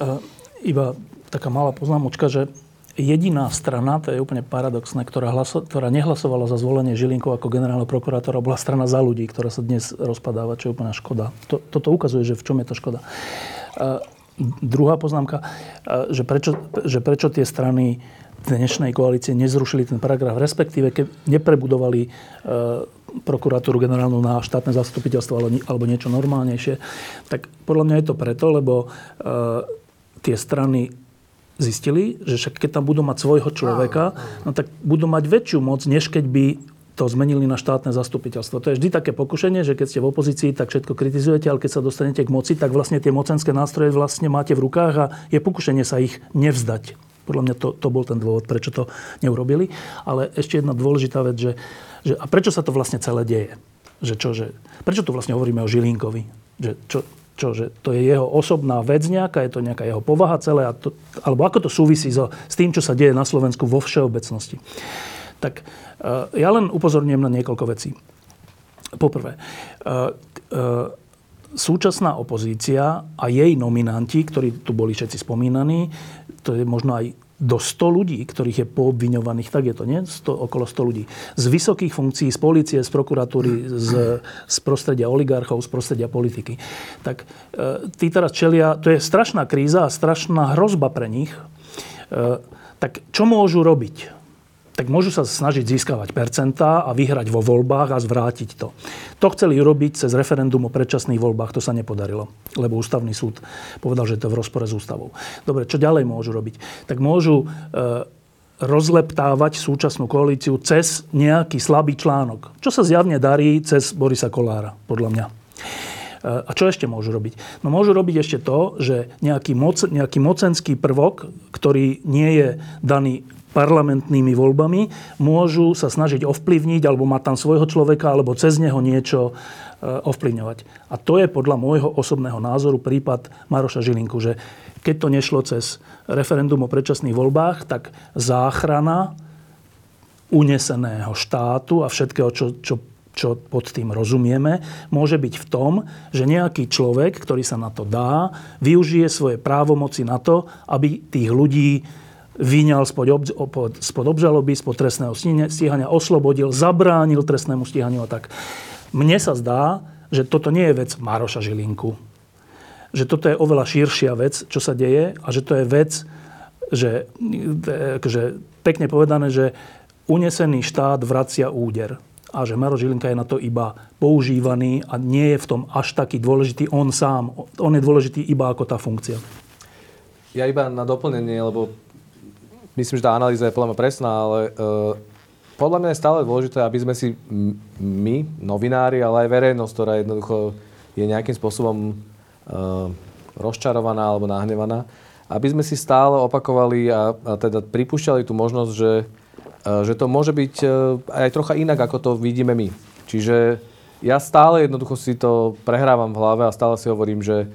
Uh, iba taká malá poznámočka, že jediná strana, to je úplne paradoxné, ktorá, hlaso, ktorá nehlasovala za zvolenie Žilinkov ako generálneho prokurátora, bola strana za ľudí, ktorá sa dnes rozpadáva, čo je úplná škoda. To, toto ukazuje, že v čom je to škoda. A druhá poznámka, že prečo, že prečo tie strany dnešnej koalície nezrušili ten paragraf, respektíve keď neprebudovali prokuratúru generálnu na štátne zastupiteľstvo alebo niečo normálnejšie, tak podľa mňa je to preto, lebo tie strany zistili, že však keď tam budú mať svojho človeka, no tak budú mať väčšiu moc, než keď by to zmenili na štátne zastupiteľstvo. To je vždy také pokušenie, že keď ste v opozícii, tak všetko kritizujete, ale keď sa dostanete k moci, tak vlastne tie mocenské nástroje vlastne máte v rukách a je pokušenie sa ich nevzdať. Podľa mňa to, to bol ten dôvod, prečo to neurobili. Ale ešte jedna dôležitá vec, že, že a prečo sa to vlastne celé deje? Že čo, že, prečo tu vlastne hovoríme o Žilinkovi? Že čo, čo, že to je jeho osobná vec nejaká, je to nejaká jeho povaha celé, a to, alebo ako to súvisí so, s tým, čo sa deje na Slovensku vo všeobecnosti. Tak uh, ja len upozorňujem na niekoľko vecí. Poprvé, uh, uh, súčasná opozícia a jej nominanti, ktorí tu boli všetci spomínaní, to je možno aj do 100 ľudí, ktorých je poobviňovaných, tak je to, nie? 100, okolo 100 ľudí. Z vysokých funkcií, z policie, z prokuratúry, z, z prostredia oligarchov, z prostredia politiky. Tak e, tí teraz čelia, to je strašná kríza a strašná hrozba pre nich. E, tak čo môžu robiť? Tak môžu sa snažiť získavať percentá a vyhrať vo voľbách a zvrátiť to. To chceli urobiť cez referendum o predčasných voľbách, to sa nepodarilo, lebo ústavný súd povedal, že to je v rozpore s ústavou. Dobre, čo ďalej môžu robiť? Tak môžu e, rozleptávať súčasnú koalíciu cez nejaký slabý článok. Čo sa zjavne darí cez Borisa Kolára, podľa mňa. E, a čo ešte môžu robiť? No môžu robiť ešte to, že nejaký, moc, nejaký mocenský prvok, ktorý nie je daný parlamentnými voľbami, môžu sa snažiť ovplyvniť alebo mať tam svojho človeka alebo cez neho niečo e, ovplyvňovať. A to je podľa môjho osobného názoru prípad Maroša Žilinku, že keď to nešlo cez referendum o predčasných voľbách, tak záchrana uneseného štátu a všetkého, čo, čo, čo pod tým rozumieme, môže byť v tom, že nejaký človek, ktorý sa na to dá, využije svoje právomoci na to, aby tých ľudí vyňal spod, ob, spod obžaloby, spod trestného stíhania, oslobodil, zabránil trestnému stíhaniu a tak. Mne sa zdá, že toto nie je vec Mároša Žilinku. Že toto je oveľa širšia vec, čo sa deje a že to je vec, že, že pekne povedané, že unesený štát vracia úder a že Maro Žilinka je na to iba používaný a nie je v tom až taký dôležitý on sám. On je dôležitý iba ako tá funkcia. Ja iba na doplnenie, lebo myslím, že tá analýza je podľa mňa presná, ale uh, podľa mňa je stále dôležité, aby sme si my, novinári, ale aj verejnosť, ktorá jednoducho je nejakým spôsobom uh, rozčarovaná alebo nahnevaná, aby sme si stále opakovali a, a teda pripúšťali tú možnosť, že, uh, že to môže byť uh, aj trocha inak, ako to vidíme my. Čiže ja stále jednoducho si to prehrávam v hlave a stále si hovorím, že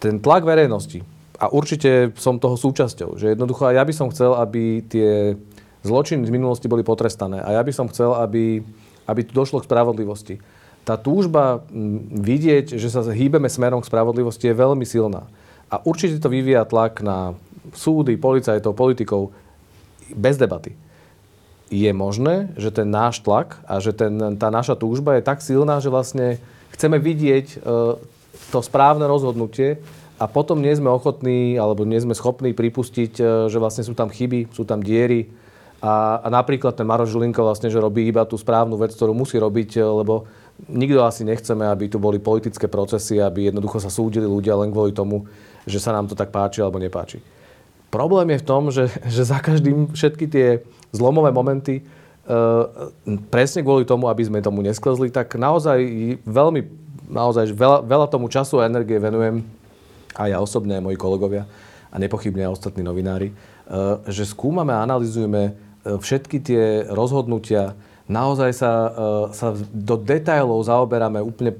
ten tlak verejnosti, a určite som toho súčasťou, že jednoducho ja by som chcel, aby tie zločiny z minulosti boli potrestané a ja by som chcel, aby, aby tu došlo k spravodlivosti. Tá túžba vidieť, že sa hýbeme smerom k spravodlivosti je veľmi silná. A určite to vyvíja tlak na súdy, policajtov, politikov bez debaty. Je možné, že ten náš tlak a že ten, tá naša túžba je tak silná, že vlastne chceme vidieť e, to správne rozhodnutie a potom nie sme ochotní alebo nie sme schopní pripustiť, e, že vlastne sú tam chyby, sú tam diery. A, a napríklad ten Maroš Žilinko vlastne, že robí iba tú správnu vec, ktorú musí robiť, e, lebo nikto asi nechceme, aby tu boli politické procesy, aby jednoducho sa súdili ľudia len kvôli tomu, že sa nám to tak páči alebo nepáči. Problém je v tom, že, že za každým všetky tie zlomové momenty, e, presne kvôli tomu, aby sme tomu nesklzli, tak naozaj veľmi, naozaj veľa, veľa tomu času a energie venujem a ja osobne, aj moji kolegovia a nepochybne aj ostatní novinári, e, že skúmame a analizujeme e, všetky tie rozhodnutia, naozaj sa, e, sa do detajlov zaoberáme úplne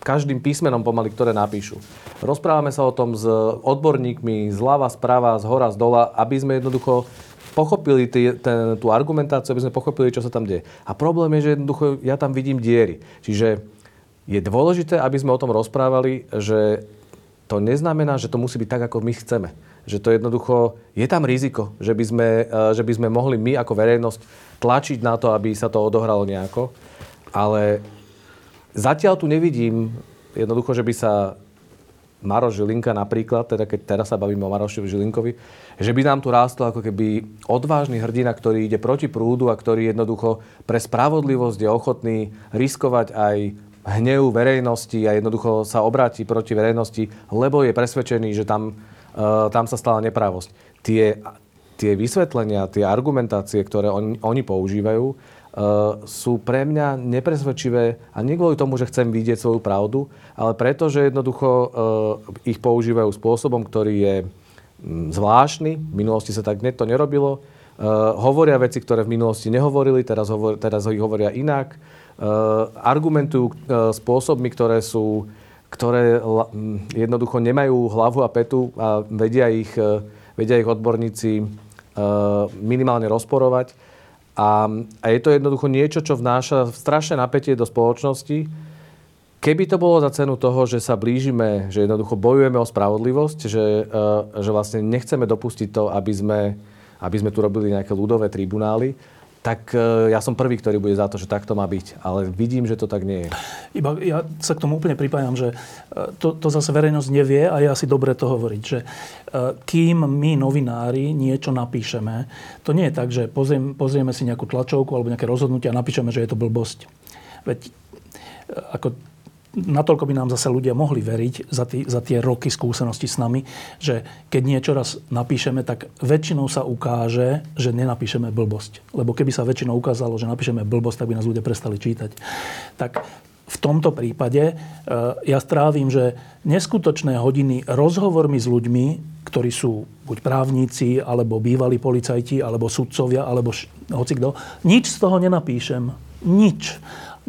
každým písmenom pomaly, ktoré napíšu. Rozprávame sa o tom s odborníkmi zľava, zprava, z hora, z dola, aby sme jednoducho pochopili tý, ten, tú argumentáciu, aby sme pochopili, čo sa tam deje. A problém je, že jednoducho ja tam vidím diery. Čiže je dôležité, aby sme o tom rozprávali, že to neznamená, že to musí byť tak, ako my chceme. Že to jednoducho, je tam riziko, že by sme, eh, že by sme mohli my ako verejnosť tlačiť na to, aby sa to odohralo nejako. Ale zatiaľ tu nevidím jednoducho, že by sa Maroš Žilinka napríklad, teda keď teraz sa bavíme o Marošovi Žilinkovi, že by nám tu rástol ako keby odvážny hrdina, ktorý ide proti prúdu a ktorý jednoducho pre spravodlivosť je ochotný riskovať aj hnev verejnosti a jednoducho sa obráti proti verejnosti, lebo je presvedčený, že tam, uh, tam sa stala neprávosť. Tie, tie vysvetlenia, tie argumentácie, ktoré on, oni používajú, uh, sú pre mňa nepresvedčivé a nie kvôli tomu, že chcem vidieť svoju pravdu, ale preto, že jednoducho uh, ich používajú spôsobom, ktorý je um, zvláštny. V minulosti sa tak to nerobilo. Uh, hovoria veci, ktoré v minulosti nehovorili, teraz, hovor, teraz ich hovoria inak. Eh, argumentujú eh, spôsobmi, ktoré sú ktoré jednoducho nemajú hlavu a petu a vedia ich, eh, vedia ich odborníci minimálne rozporovať. A, a je to jednoducho niečo, čo vnáša strašné napätie do spoločnosti. Keby to bolo za cenu toho, že sa blížime, že jednoducho bojujeme o spravodlivosť, že, že vlastne nechceme dopustiť to, aby sme, aby sme tu robili nejaké ľudové tribunály, tak e, ja som prvý, ktorý bude za to, že tak to má byť. Ale vidím, že to tak nie je. Iba ja sa k tomu úplne pripájam, že e, to, to zase verejnosť nevie a je asi dobre to hovoriť, že e, kým my, novinári, niečo napíšeme, to nie je tak, že pozriem, pozrieme si nejakú tlačovku alebo nejaké rozhodnutie a napíšeme, že je to blbosť. Veď ako natoľko by nám zase ľudia mohli veriť za, tý, za tie roky skúsenosti s nami, že keď niečo raz napíšeme, tak väčšinou sa ukáže, že nenapíšeme blbosť. Lebo keby sa väčšinou ukázalo, že napíšeme blbosť, tak by nás ľudia prestali čítať. Tak v tomto prípade e, ja strávim, že neskutočné hodiny rozhovormi s ľuďmi, ktorí sú buď právnici, alebo bývalí policajti, alebo sudcovia, alebo š- hocikto, nič z toho nenapíšem. Nič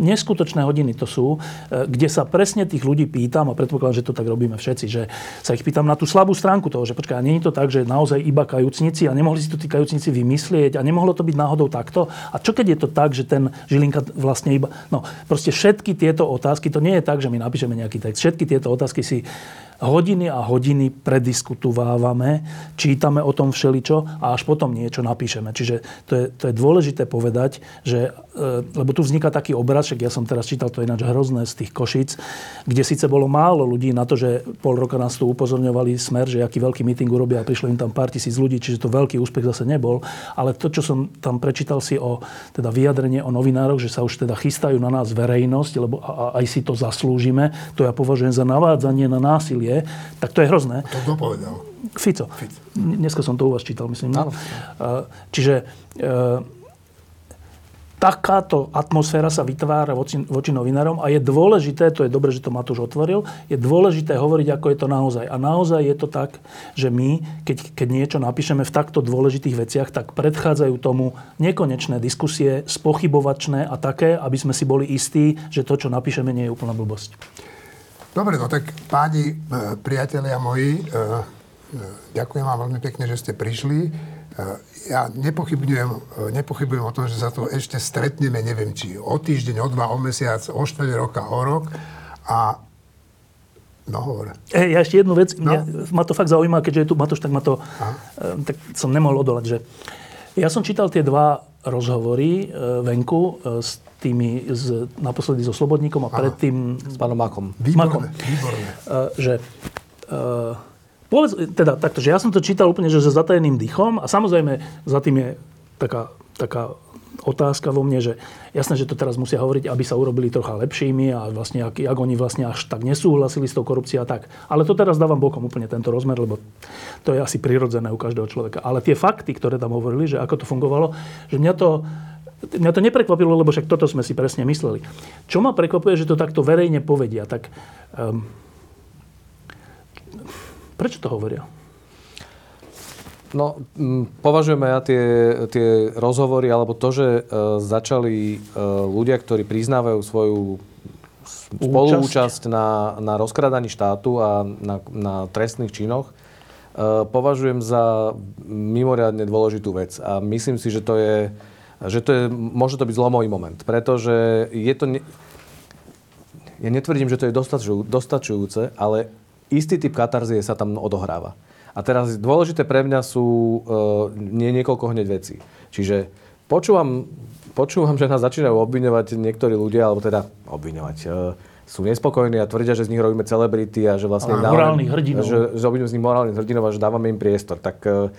neskutočné hodiny to sú, e, kde sa presne tých ľudí pýtam, a predpokladám, že to tak robíme všetci, že sa ich pýtam na tú slabú stránku toho, že počkaj, nie je to tak, že naozaj iba kajúcnici a nemohli si to tí kajúcnici vymyslieť a nemohlo to byť náhodou takto. A čo keď je to tak, že ten Žilinka vlastne iba... No, proste všetky tieto otázky, to nie je tak, že my napíšeme nejaký text, všetky tieto otázky si hodiny a hodiny prediskutovávame, čítame o tom všeličo a až potom niečo napíšeme. Čiže to je, to je dôležité povedať, že, e, lebo tu vzniká taký obraz, však ja som teraz čítal to ináč hrozné z tých Košíc, kde síce bolo málo ľudí na to, že pol roka nás tu upozorňovali smer, že aký veľký míting urobia a prišlo im tam pár tisíc ľudí, čiže to veľký úspech zase nebol. Ale to, čo som tam prečítal si o teda vyjadrenie o novinároch, že sa už teda chystajú na nás verejnosť, lebo aj si to zaslúžime, to ja považujem za navádzanie na násilie, tak to je hrozné. To kto povedal? Fico. Fico. Dneska som to u vás čítal, myslím. No? Čiže e, takáto atmosféra sa vytvára voči, voči novinárom a je dôležité, to je dobre, že to Matúš otvoril, je dôležité hovoriť, ako je to naozaj. A naozaj je to tak, že my, keď, keď niečo napíšeme v takto dôležitých veciach, tak predchádzajú tomu nekonečné diskusie, spochybovačné a také, aby sme si boli istí, že to, čo napíšeme, nie je úplná blbosť. Dobre, no tak páni, e, priatelia moji, e, e, ďakujem vám veľmi pekne, že ste prišli ja nepochybujem, nepochybujem o tom, že sa to ešte stretneme, neviem, či o týždeň, o dva, o mesiac, o 4 roka, o rok. A No, hovor. E, ja ešte jednu vec, no. mňa, ma to fakt zaujíma, keďže je tu Matúš, tak ma to, e, tak som nemohol odolať, že ja som čítal tie dva rozhovory e, venku e, s tými, z, naposledy so Slobodníkom a predtým... S pánom Makom. Výborné, Makom. výborné. E, že Povedz, teda takto, že ja som to čítal úplne, že so zatajeným dýchom a samozrejme za tým je taká, taká otázka vo mne, že jasné, že to teraz musia hovoriť, aby sa urobili trocha lepšími a vlastne, ak, ak oni vlastne až tak nesúhlasili s tou korupciou a tak. Ale to teraz dávam bokom úplne tento rozmer, lebo to je asi prirodzené u každého človeka. Ale tie fakty, ktoré tam hovorili, že ako to fungovalo, že mňa to, mňa to neprekvapilo, lebo však toto sme si presne mysleli. Čo ma prekvapuje, že to takto verejne povedia, tak um, Prečo to hovoria? No, považujeme ja tie, tie rozhovory, alebo to, že e, začali e, ľudia, ktorí priznávajú svoju spoluúčasť na, na rozkradaní štátu a na, na trestných činoch, e, považujem za mimoriadne dôležitú vec. A myslím si, že to je, že to je môže to byť zlomový moment. Pretože je to... Ne, ja netvrdím, že to je dostačujúce, ale istý typ katarzie sa tam odohráva. A teraz dôležité pre mňa sú uh, nie niekoľko hneď vecí. Čiže počúvam, počúvam, že nás začínajú obviňovať niektorí ľudia, alebo teda obviňovať. Uh, sú nespokojní a tvrdia, že z nich robíme celebrity a že vlastne... Morálnych hrdinov. Že, že robíme z nich morálnych hrdinov a že dávame im priestor. Tak uh,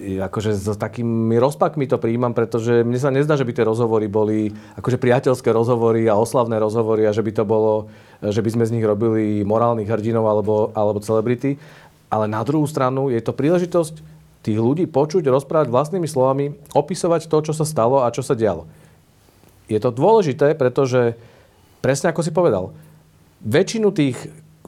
akože s takými rozpakmi to príjmam, pretože mne sa nezdá, že by tie rozhovory boli akože priateľské rozhovory a oslavné rozhovory a že by to bolo, že by sme z nich robili morálnych hrdinov alebo, alebo celebrity. Ale na druhú stranu je to príležitosť tých ľudí počuť, rozprávať vlastnými slovami, opisovať to, čo sa stalo a čo sa dialo. Je to dôležité, pretože presne ako si povedal, väčšinu tých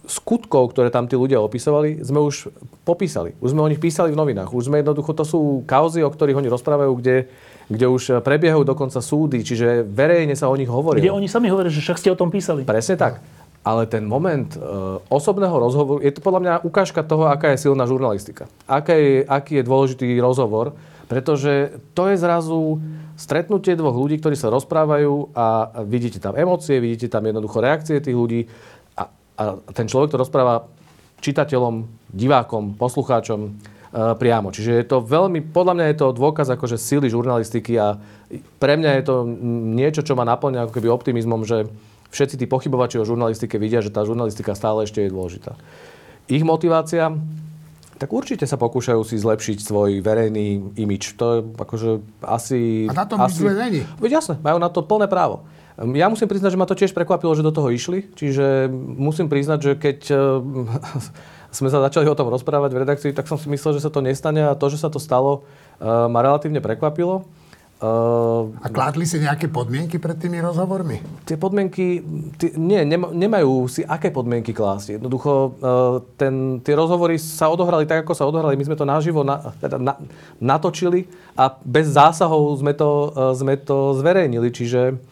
skutkov, ktoré tam tí ľudia opisovali, sme už popísali. Už sme o nich písali v novinách. Už sme jednoducho, to sú kauzy, o ktorých oni rozprávajú, kde, kde už prebiehajú dokonca súdy, čiže verejne sa o nich hovorí. Kde oni sami hovoria, že však ste o tom písali. Presne tak. Ale ten moment e, osobného rozhovoru, je to podľa mňa ukážka toho, aká je silná žurnalistika. Aká je, aký je dôležitý rozhovor, pretože to je zrazu stretnutie dvoch ľudí, ktorí sa rozprávajú a vidíte tam emócie, vidíte tam jednoducho reakcie tých ľudí a ten človek to rozpráva čitateľom, divákom, poslucháčom e, priamo. Čiže je to veľmi, podľa mňa je to dôkaz akože sily žurnalistiky a pre mňa je to niečo, čo ma naplňa ako keby optimizmom, že všetci tí pochybovači o žurnalistike vidia, že tá žurnalistika stále ešte je dôležitá. Ich motivácia, tak určite sa pokúšajú si zlepšiť svoj verejný imič. To je akože asi... A na tom asi, zle není. Jasné, majú na to plné právo. Ja musím priznať, že ma to tiež prekvapilo, že do toho išli. Čiže musím priznať, že keď eh, sme sa začali o tom rozprávať v redakcii, tak som si myslel, že sa to nestane a to, že sa to stalo, eh, ma relatívne prekvapilo. Uh, a kládli si nejaké podmienky pred tými rozhovormi? Tie podmienky, tie, nie, nemajú si aké podmienky klásť. Jednoducho, uh, ten, tie rozhovory sa odohrali tak, ako sa odohrali. My sme to naživo na, teda na, natočili a bez zásahov sme to, uh, sme to zverejnili. Čiže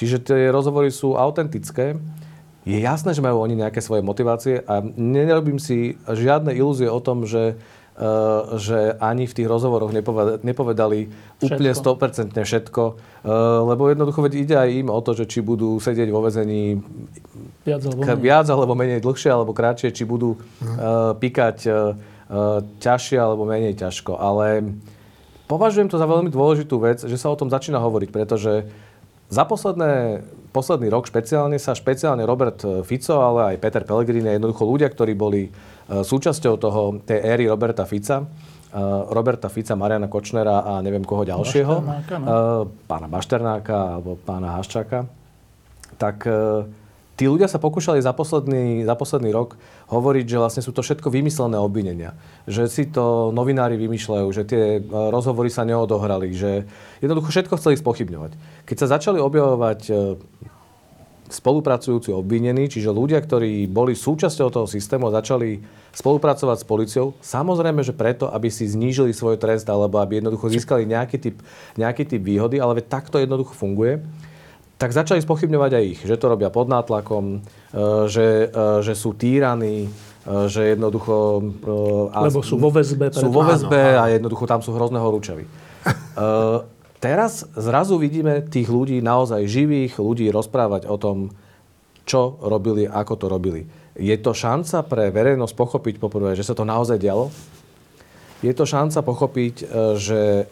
Čiže tie rozhovory sú autentické. Je jasné, že majú oni nejaké svoje motivácie a nerobím si žiadne ilúzie o tom, že že ani v tých rozhovoroch nepovedali, úplne 100% všetko, uh, lebo jednoducho veď ide aj im o to, že či budú sedieť vo vezení viac alebo menej, viac alebo menej dlhšie alebo kratšie, či budú uh, pikať ťažšie alebo menej ťažko. Ale považujem to za veľmi dôležitú vec, že sa o tom začína hovoriť, pretože za posledné, posledný rok špeciálne sa špeciálne Robert Fico, ale aj Peter Pellegrini, jednoducho ľudia, ktorí boli súčasťou toho, tej éry Roberta Fica, Roberta Fica, Mariana Kočnera a neviem koho ďalšieho, Bašternáka, no. pána Bašternáka alebo pána Haščáka, tak tí ľudia sa pokúšali za posledný, za posledný rok hovoriť, že vlastne sú to všetko vymyslené obvinenia. Že si to novinári vymýšľajú, že tie rozhovory sa neodohrali, že jednoducho všetko chceli spochybňovať. Keď sa začali objavovať spolupracujúci obvinení, čiže ľudia, ktorí boli súčasťou toho systému a začali spolupracovať s policiou, samozrejme, že preto, aby si znížili svoj trest alebo aby jednoducho získali nejaký typ, nejaký typ výhody, ale takto jednoducho funguje tak začali spochybňovať aj ich, že to robia pod nátlakom, e, že, e, že sú týraní, e, že jednoducho... Lebo sú vo väzbe. Sú vo väzbe a jednoducho tam sú hrozné horúčavy. Teraz zrazu vidíme tých ľudí, naozaj živých ľudí, rozprávať o tom, čo robili, ako to robili. Je to šanca pre verejnosť pochopiť poprvé, že sa to naozaj dialo? Je to šanca pochopiť, že,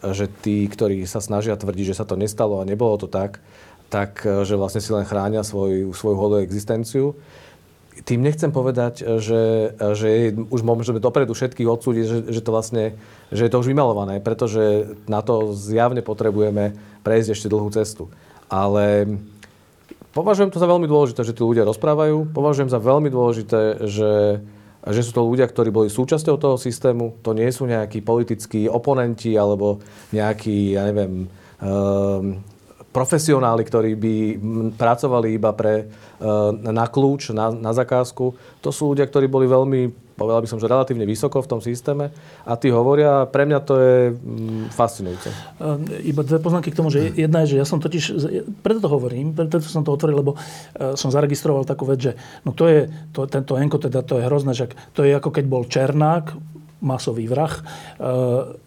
že tí, ktorí sa snažia tvrdiť, že sa to nestalo a nebolo to tak, tak e, že vlastne si len chránia svoj, svoju holú existenciu. Tým nechcem povedať, e, že, e, že už môžeme dopredu všetkých odsúdiť, že, že, to vlastne, že je to už vymalované, pretože na to zjavne potrebujeme prejsť ešte dlhú cestu. Ale považujem to za veľmi dôležité, že tí ľudia rozprávajú. Považujem za veľmi dôležité, že, že sú to ľudia, ktorí boli súčasťou toho systému. To nie sú nejakí politickí oponenti alebo nejakí, ja neviem, um, profesionáli, ktorí by pracovali iba pre, e, na kľúč, na, na zakázku. To sú ľudia, ktorí boli veľmi povedal by som, že relatívne vysoko v tom systéme a tí hovoria, pre mňa to je fascinujúce. E, iba dve poznámky k tomu, že jedna je, že ja som totiž, preto to hovorím, preto som to otvoril, lebo e, som zaregistroval takú vec, že no to je, to, tento Enko, teda to je hrozné, že to je ako keď bol Černák, masový vrah e,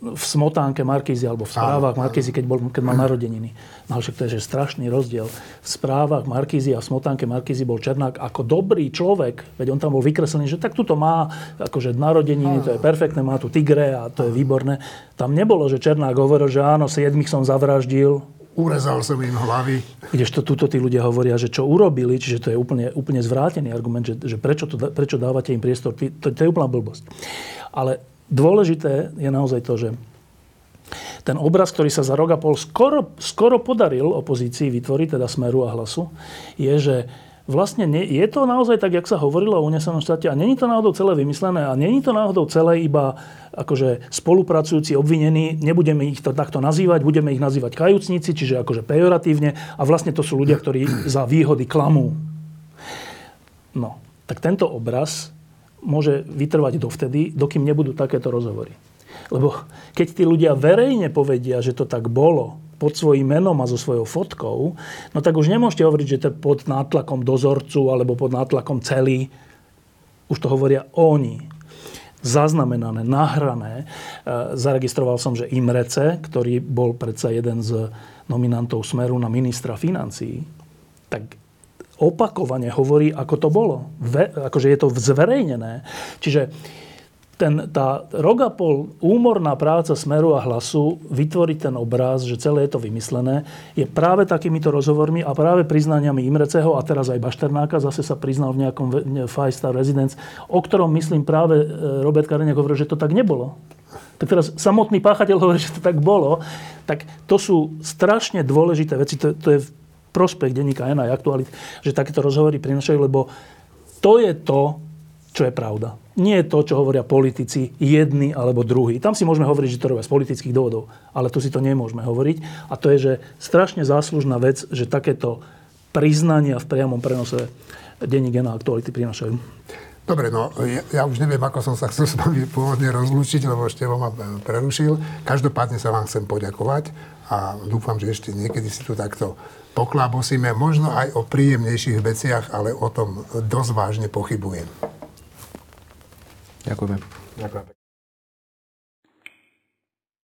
v smotánke Markízy alebo v správach Markízy, keď, bol, keď mal narodeniny. No však to je že strašný rozdiel. V správach Markízy a v smotánke Markízy bol Černák ako dobrý človek, veď on tam bol vykreslený, že tak tuto má akože narodeniny, to je perfektné, má tu tigre a to je výborné. Tam nebolo, že Černák hovoril, že áno, siedmých som zavraždil, urezal som im hlavy. Kdežto tuto tí ľudia hovoria, že čo urobili, čiže to je úplne, úplne zvrátený argument, že, že prečo, to, prečo dávate im priestor, to, to je úplná blbosť. Ale dôležité je naozaj to, že ten obraz, ktorý sa za rok a pol skoro, skoro podaril opozícii vytvoriť, teda Smeru a Hlasu, je, že vlastne nie, je to naozaj tak, jak sa hovorilo o unesenom štáte a není to náhodou celé vymyslené a není to náhodou celé iba akože spolupracujúci obvinení, nebudeme ich to takto nazývať, budeme ich nazývať kajúcnici, čiže akože pejoratívne a vlastne to sú ľudia, ktorí za výhody klamú. No, tak tento obraz môže vytrvať dovtedy, dokým nebudú takéto rozhovory. Lebo keď tí ľudia verejne povedia, že to tak bolo, pod svojím menom a so svojou fotkou, no tak už nemôžete hovoriť, že to je pod nátlakom dozorcu alebo pod nátlakom celý. Už to hovoria oni. Zaznamenané, nahrané. E, zaregistroval som, že Imrece, ktorý bol predsa jeden z nominantov Smeru na ministra financií, tak opakovane hovorí, ako to bolo. Ve, akože je to zverejnené. Čiže ten, tá rok a pol úmorná práca Smeru a Hlasu vytvoriť ten obraz, že celé je to vymyslené, je práve takýmito rozhovormi a práve priznaniami Imreceho a teraz aj Bašternáka, zase sa priznal v nejakom Five Star Residence, o ktorom myslím práve e, Robert Kareňák hovoril, že to tak nebolo. Tak teraz samotný páchateľ hovorí, že to tak bolo. Tak to sú strašne dôležité veci. To, to je prospech denníka N aj aktualit, že takéto rozhovory prinašajú, lebo to je to, čo je pravda. Nie je to, čo hovoria politici, jedni alebo druhí. Tam si môžeme hovoriť, že to robia z politických dôvodov, ale tu si to nemôžeme hovoriť. A to je, že strašne záslužná vec, že takéto priznania v priamom prenose denník N a aktuality prinašajú. Dobre, no ja, ja už neviem, ako som sa chcel s vami pôvodne rozlúčiť, lebo ešte ma prerušil. Každopádne sa vám chcem poďakovať a dúfam, že ešte niekedy si tu takto poklábosíme, možno aj o príjemnejších veciach, ale o tom dosť vážne pochybujem. Ďakujeme. Ďakujem.